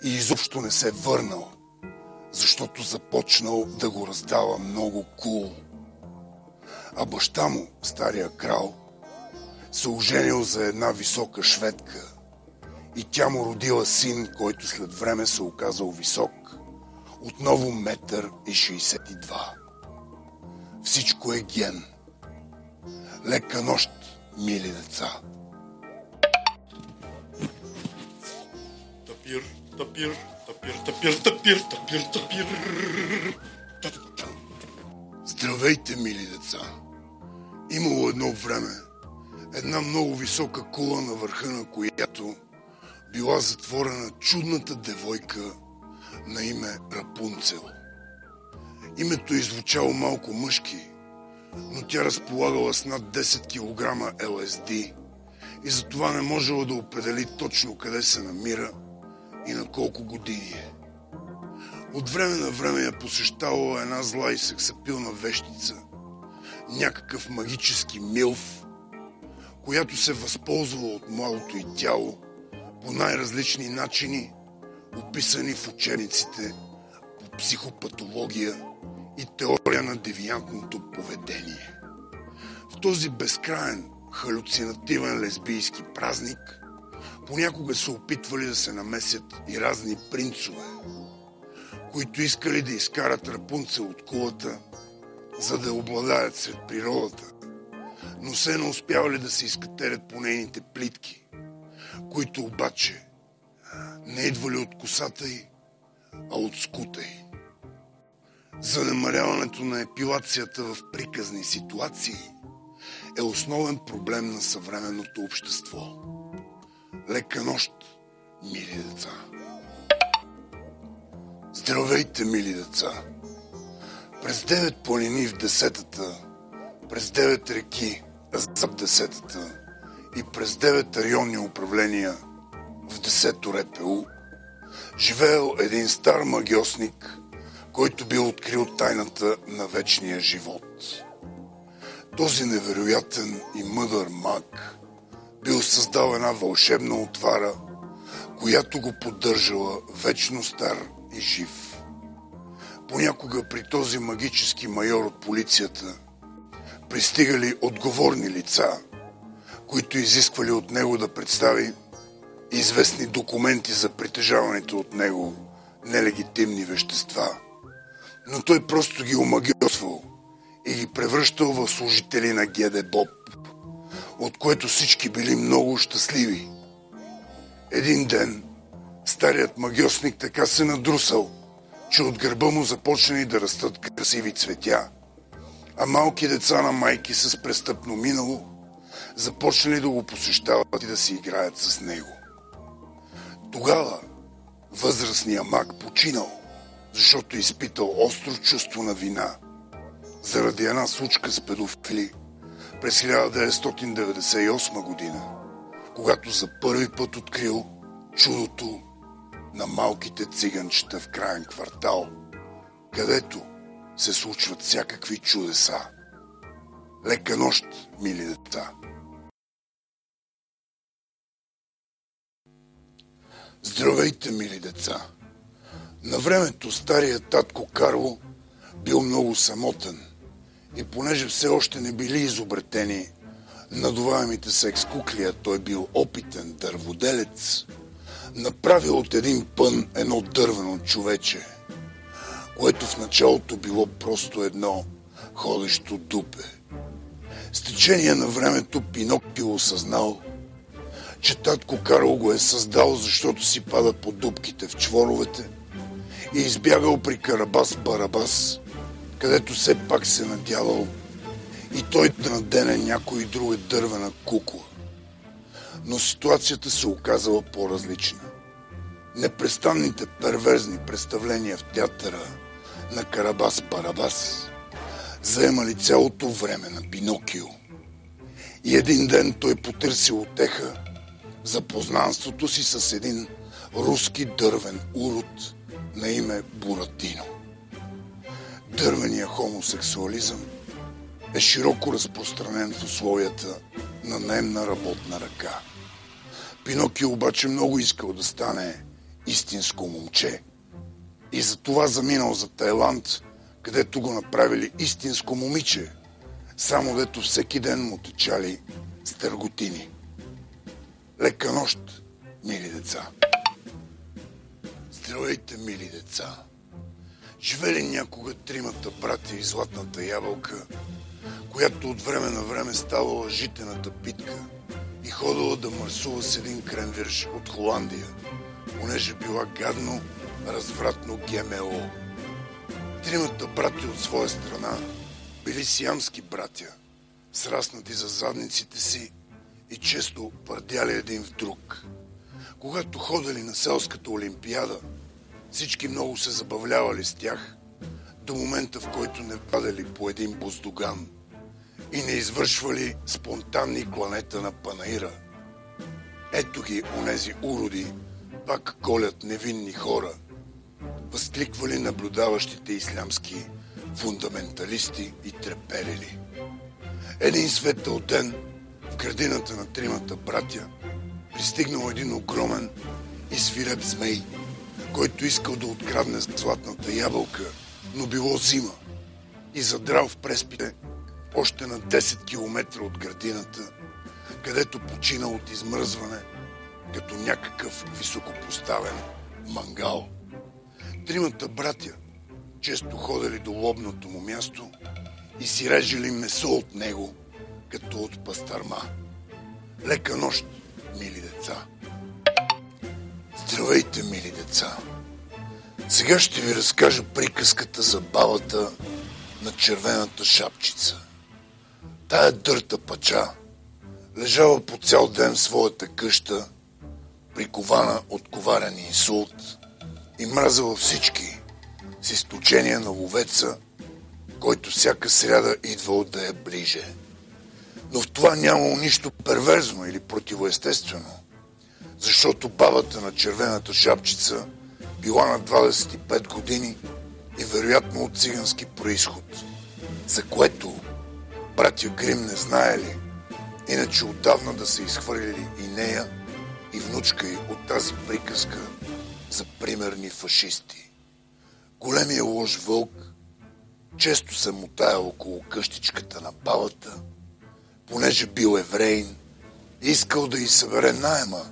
И изобщо не се върнал, защото започнал да го раздава много кул. А баща му, стария крал, се оженил за една висока шведка и тя му родила син, който след време се оказал висок, отново метър и 62. Всичко е ген. Лека нощ, мили деца. Тапир, тапир, тапир, тапир, тапир, тапир, тапир. Здравейте, мили деца! Имало едно време, една много висока кула на върха на която била затворена чудната девойка на име Рапунцел. Името звучало малко мъжки, но тя разполагала с над 10 кг ЛСД и затова не можела да определи точно къде се намира и на колко години е. От време на време я посещавала една зла и сексапилна вещица, някакъв магически милф, която се възползвала от младото й тяло по най-различни начини, описани в учебниците по психопатология и теория на девиантното поведение. В този безкраен, халюцинативен лесбийски празник понякога се опитвали да се намесят и разни принцове, които искали да изкарат Рапунцел от кулата, за да обладаят сред природата, но се не успявали да се изкатерят по нейните плитки, които обаче не идвали от косата й, а от скута й. За намаляването на епилацията в приказни ситуации е основен проблем на съвременното общество. Лека нощ, мили деца! Здравейте, мили деца! През девет планини в десетата, през девет реки зад десетата и през девет районни управления в десето РПУ, живеел един стар магиосник, който бил открил тайната на вечния живот. Този невероятен и мъдър маг бил създал една вълшебна отвара, която го поддържала вечно стар и жив. Понякога при този магически майор от полицията пристигали отговорни лица, които изисквали от него да представи известни документи за притежаваните от него нелегитимни вещества. Но той просто ги омагиосвал и ги превръщал в служители на ГД Боб, от което всички били много щастливи. Един ден Старият магиосник така се надрусал, че от гърба му започнали да растат красиви цветя, а малки деца на майки с престъпно минало започнали да го посещават и да си играят с него. Тогава възрастният маг починал, защото изпитал остро чувство на вина заради една случка с педофили през 1998 година, когато за първи път открил чудото на малките циганчета в крайен квартал, където се случват всякакви чудеса. Лека нощ, мили деца! Здравейте, мили деца! На времето старият татко Карло бил много самотен и понеже все още не били изобретени надуваемите секс кукли, а той бил опитен дърводелец, направил от един пън едно дървено човече, което в началото било просто едно ходещо дупе. С течение на времето Пиноккио осъзнал, че татко Карл го е създал, защото си пада по дупките в чворовете и избягал при Карабас Барабас, където все пак се надявал и той да надене някой друга дървена кукла. Но ситуацията се оказала по-различна. Непрестанните перверзни представления в театъра на Карабас Барабас заемали цялото време на Пинокио. И един ден той потърсил отеха за познанството си с един руски дървен урод на име Буратино. Дървения хомосексуализъм е широко разпространен в условията на наемна работна ръка. Пиноки обаче много искал да стане истинско момче и затова заминал за Тайланд, където го направили истинско момиче, само дето всеки ден му течали с търготини. Лека нощ, мили деца! Здравейте, мили деца! Живели някога тримата братя и златната ябълка, която от време на време ставала житената питка и ходила да мърсува с един кремвирш от Холандия, понеже била гадно, развратно ГМО. Тримата братя от своя страна били сиамски братя, сраснати за задниците си и често пърдяли един в друг. Когато ходили на селската олимпиада, всички много се забавлявали с тях, до момента в който не падали по един буздоган и не извършвали спонтанни кланета на панаира. Ето ги, онези уроди, пак колят невинни хора, възкликвали наблюдаващите ислямски фундаменталисти и треперели. Един светъл ден градината на тримата братя пристигнал един огромен и свиреп змей, който искал да открадне златната ябълка, но било зима и задрал в преспите още на 10 км от градината, където почина от измръзване като някакъв високопоставен мангал. Тримата братя често ходили до лобното му място и си режели месо от него, като от пастарма. Лека нощ, мили деца! Здравейте, мили деца! Сега ще ви разкажа приказката за бабата на червената шапчица. Тая дърта пача лежала по цял ден в своята къща, прикована от коварен инсулт и мразала всички, с изключение на ловеца, който всяка сряда идвал да е ближе. Но в това нямало нищо перверзно или противоестествено, защото бабата на червената шапчица била на 25 години и вероятно от цигански происход, за което братя Грим не знаели, иначе отдавна да са изхвърлили и нея, и внучка й от тази приказка за примерни фашисти. Големия лош вълк често се мутая около къщичката на бабата, понеже бил евреин искал да й събере найема,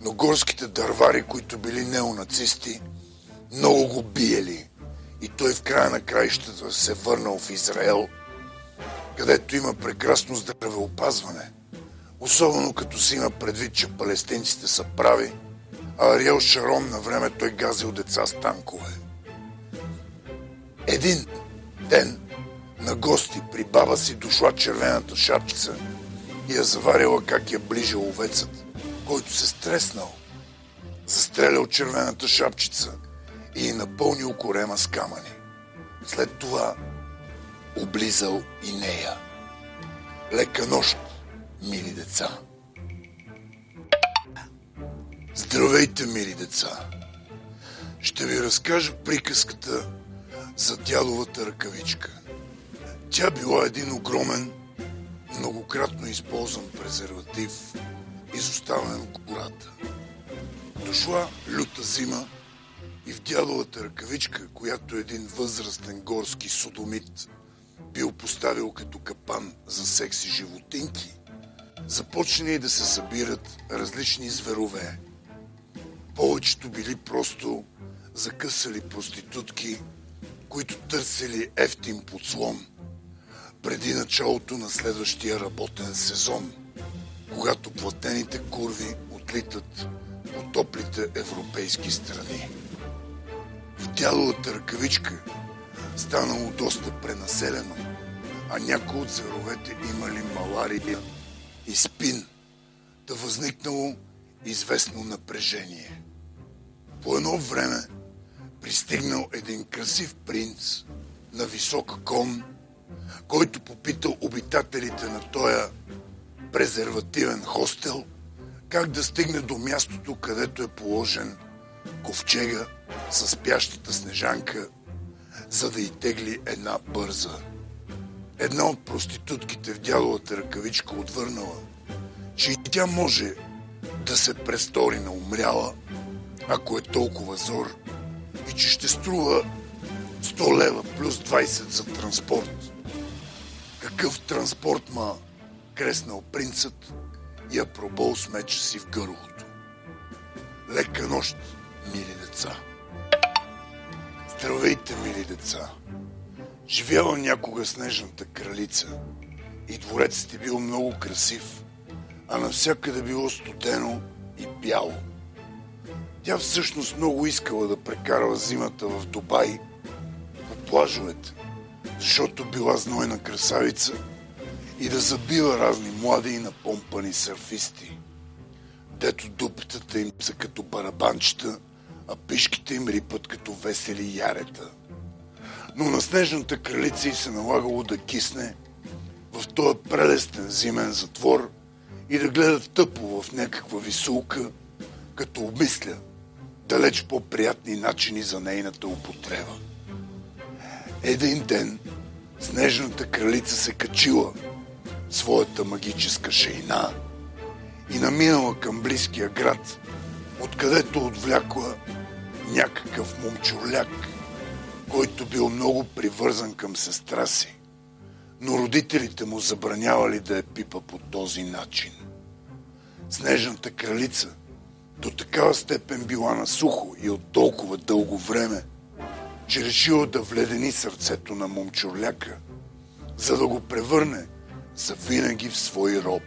но горските дървари, които били неонацисти, много го биели. И той в края на краищата се върнал в Израел, където има прекрасно здравеопазване, особено като си има предвид, че палестинците са прави, а Ариел Шарон на времето е газил деца с танкове. Един ден на гости при баба си дошла червената шапчица и я заварила как я ближа овецът, който се стреснал. Застрелял червената шапчица и напълнил корема с камъни. След това облизал и нея. Лека нощ, мили деца! Здравейте, мили деца! Ще ви разкажа приказката за дядовата ръкавичка. Тя била един огромен, многократно използван презерватив, изоставен в гората. Дошла люта зима и в дядовата ръкавичка, която един възрастен горски содомит бил поставил като капан за секси животинки, започна и да се събират различни зверове. Повечето били просто закъсали проститутки, които търсили ефтин подслон преди началото на следващия работен сезон, когато платените курви отлитат по топлите европейски страни. В дядовата ръкавичка станало доста пренаселено, а някои от зверовете имали малария и спин, да възникнало известно напрежение. По едно време пристигнал един красив принц на висок кон, който попитал обитателите на този презервативен хостел как да стигне до мястото, където е положен ковчега с спящата снежанка, за да й тегли една бърза. Една от проститутките в дядовата ръкавичка отвърнала, че и тя може да се престори на умряла, ако е толкова зор, и че ще струва 100 лева плюс 20 за транспорт. Какъв транспорт ма креснал принцът и я пробол с меча си в гърлото. Лека нощ, мили деца! Здравейте, мили деца! Живяла някога снежната кралица и дворецът е бил много красив, а навсякъде било студено и бяло. Тя всъщност много искала да прекарва зимата в Дубай по плажовете, защото била знойна красавица и да забива разни млади и напомпани сърфисти, дето дупетата им са като барабанчета, а пишките им рипат като весели ярета. Но на снежната кралица й се налагало да кисне в този прелестен зимен затвор и да гледа тъпо в някаква висулка, като обмисля далеч по-приятни начини за нейната употреба. Един ден снежната кралица се качила своята магическа шейна и наминала към близкия град, откъдето отвлякла някакъв момчурляк, който бил много привързан към сестра си, но родителите му забранявали да я пипа по този начин. Снежната кралица до такава степен била на сухо и от толкова дълго време, че решила да вледени сърцето на момчурляка, за да го превърне за винаги в свой роб.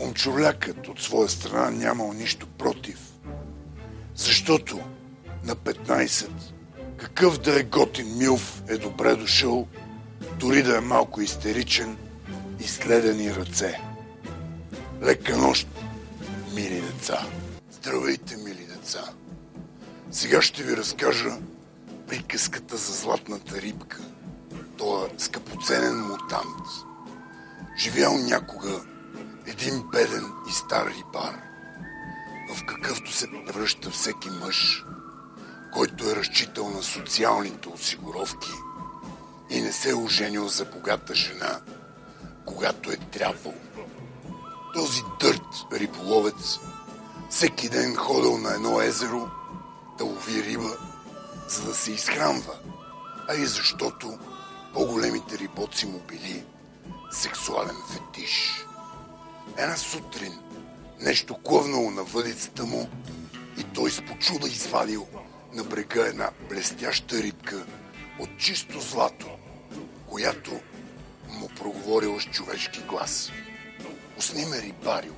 Момчурлякът от своя страна нямал нищо против, защото на 15 какъв да е готин Милф е добре дошъл, дори да е малко истеричен и следени ръце. Лека нощ, мили деца! Здравейте, мили деца! Сега ще ви разкажа приказката за златната рибка. Той е скъпоценен мутант. Живял някога един беден и стар рибар, в какъвто се превръща всеки мъж, който е разчитал на социалните осигуровки и не се е оженил за богата жена, когато е трябвало. Този дърт риболовец всеки ден ходил на едно езеро да лови риба, за да се изхранва, а и защото по-големите рибоци му били сексуален фетиш. Една сутрин нещо клъвнало на въдицата му и той с почуда извадил на брега една блестяща рибка от чисто злато, която му проговорила с човешки глас. Усни ме, рибарил,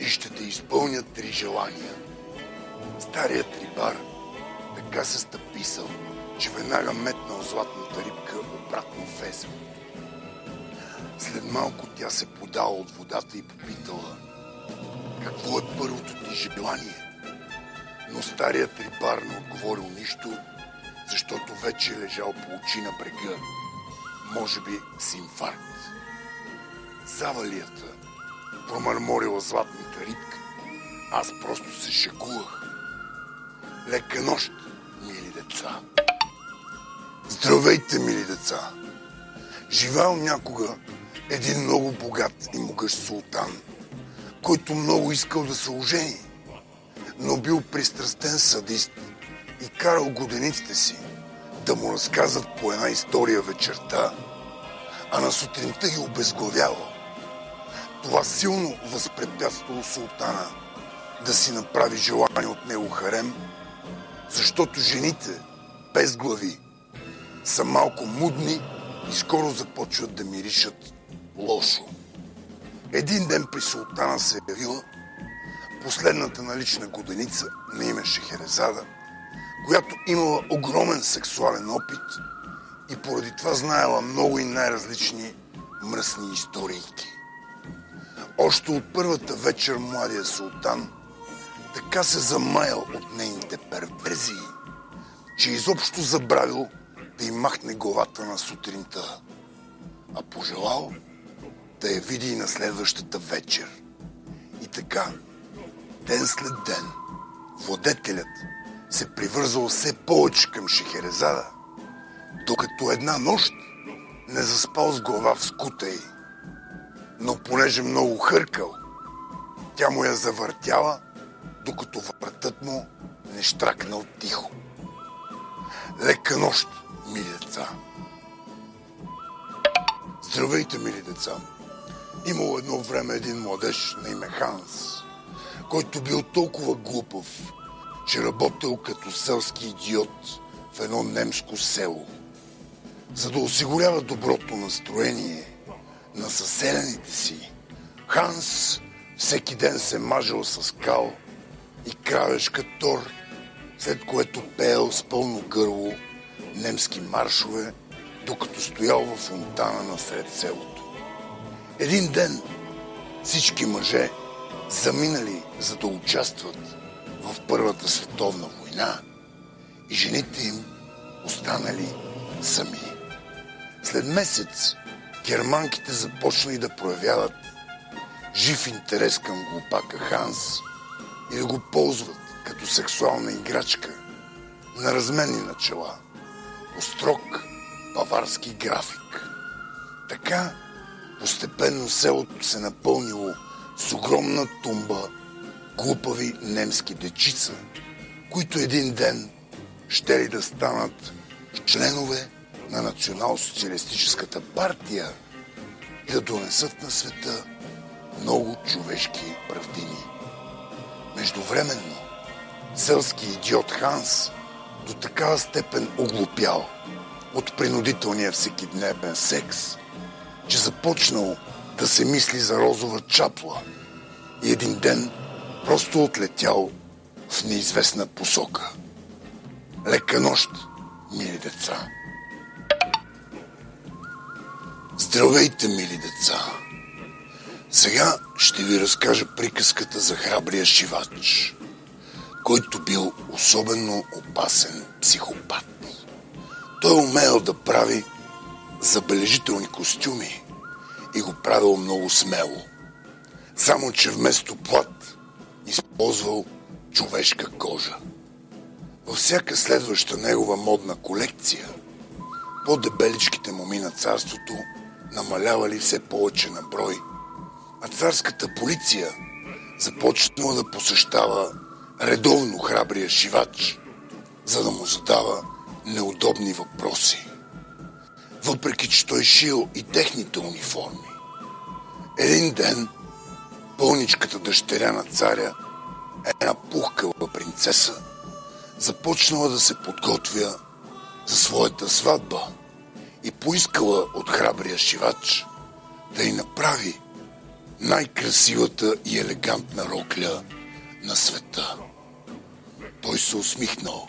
и ще те изпълня три желания. Старият рибар така се стъписал, че веднага метнал златната рибка обратно в езеро. След малко тя се подала от водата и попитала какво е първото ти желание. Но старият рибар не отговорил нищо, защото вече е лежал по очи на брега. Може би с инфаркт. Завалията промърморила златната рибка. Аз просто се шегувах. Лека нощ, мили деца. Здравейте, мили деца. Живял някога един много богат и могъщ султан, който много искал да се ожени, но бил пристрастен садист и карал годениците си да му разказват по една история вечерта, а на сутринта ги обезглавявал. Това силно възпрепятствало султана да си направи желание от него харем, защото жените без глави са малко мудни и скоро започват да миришат лошо. Един ден при султана се е явила последната налична годеница на име Шехерезада, която имала огромен сексуален опит и поради това знаела много и най-различни мръсни историйки. Още от първата вечер младия султан така се замаял от нейните перверзии, че изобщо забравил да й махне главата на сутринта, а пожелал да я види и на следващата вечер. И така, ден след ден, владетелят се привързал все повече към Шехерезада, докато една нощ не заспал с глава в скута й. Но понеже много хъркал, тя му я завъртяла, докато вратът му не штракнал тихо. Лека нощ, мили деца! Здравейте, мили деца! Имало едно време един младеж на име Ханс, който бил толкова глупав, че работил като селски идиот в едно немско село. За да осигурява доброто настроение на съселените си, Ханс всеки ден се мажал с кал и кравешка тор, след което пеел с пълно гърло немски маршове, докато стоял в фонтана насред селото. Един ден всички мъже, заминали за да участват в Първата световна война, и жените им останали сами. След месец германките започнали да проявяват жив интерес към глупака Ханс и да го ползват като сексуална играчка на разменни начала, по строг баварски график. Така постепенно селото се напълнило с огромна тумба глупави немски дечица, които един ден ще ли да станат членове на Национал-социалистическата партия и да донесат на света много човешки правдини. Междувременно, селски идиот Ханс до такава степен оглупял от принудителния всекидневен секс, че започнал да се мисли за розова чапла и един ден просто отлетял в неизвестна посока. Лека нощ, мили деца! Здравейте, мили деца! Сега ще ви разкажа приказката за храбрия шивач, който бил особено опасен психопат. Той умел да прави забележителни костюми и го правил много смело. Само, че вместо плат използвал човешка кожа. Във всяка следваща негова модна колекция, по-дебеличките моми на царството намалявали все повече на брой, а царската полиция започнала да посещава редовно храбрия шивач, за да му задава неудобни въпроси. Въпреки, че той шил и техните униформи. Един ден пълничката дъщеря на царя, една пухкава принцеса, започнала да се подготвя за своята сватба и поискала от храбрия шивач да й направи най-красивата и елегантна рокля на света. Той се усмихнал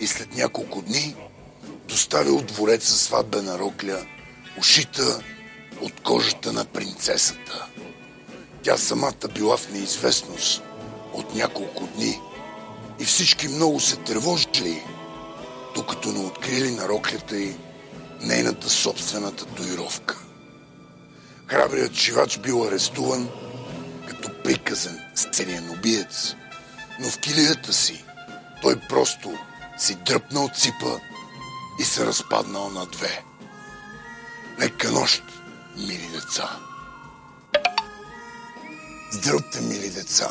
и след няколко дни доставил двореца сватбена рокля, ушита от кожата на принцесата. Тя самата била в неизвестност от няколко дни и всички много се тревожили, докато не открили на роклята й нейната собствена татуировка. Храбрият шивач бил арестуван като приказен сериен убиец, но в килията си той просто си дръпнал ципа и се разпаднал на две. Лека нощ, мили деца! Здравейте, мили деца!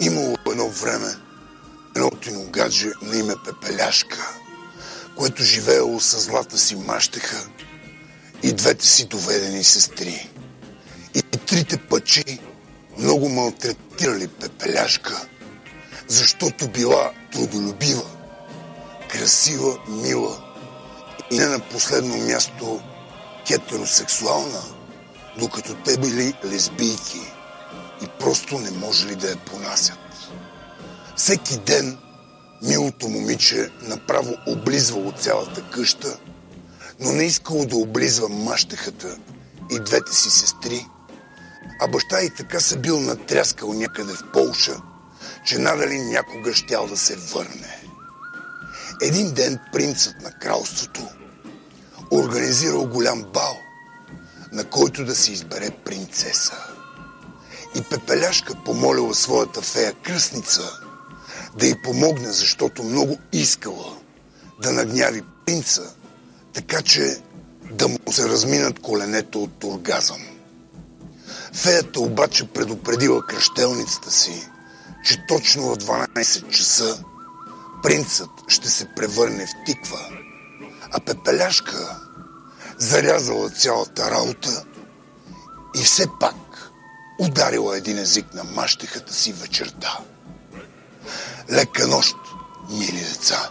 Имало едно време едно тиногадже на име Пепеляшка, което живеело с злата си мащеха и двете си доведени сестри. И трите пъчи много малтретирали Пепеляшка, защото била трудолюбива, красива, мила и не на последно място хетеросексуална, докато те били лесбийки и просто не можели да я понасят. Всеки ден милото момиче направо облизвало цялата къща, но не искало да облизва мащехата и двете си сестри, а баща и така се бил натряскал някъде в Полша, че надали някога щял да се върне. Един ден принцът на кралството организирал голям бал, на който да се избере принцеса. И Пепеляшка помолила своята фея кръстница да й помогне, защото много искала да нагняви принца, така че да му се разминат коленето от оргазъм. Феята обаче предупредила кръщелницата си, че точно в 12 часа принцът ще се превърне в тиква, а Пепеляшка зарязала цялата работа и все пак ударила един език на мащехата си вечерта. Лека нощ, мили деца!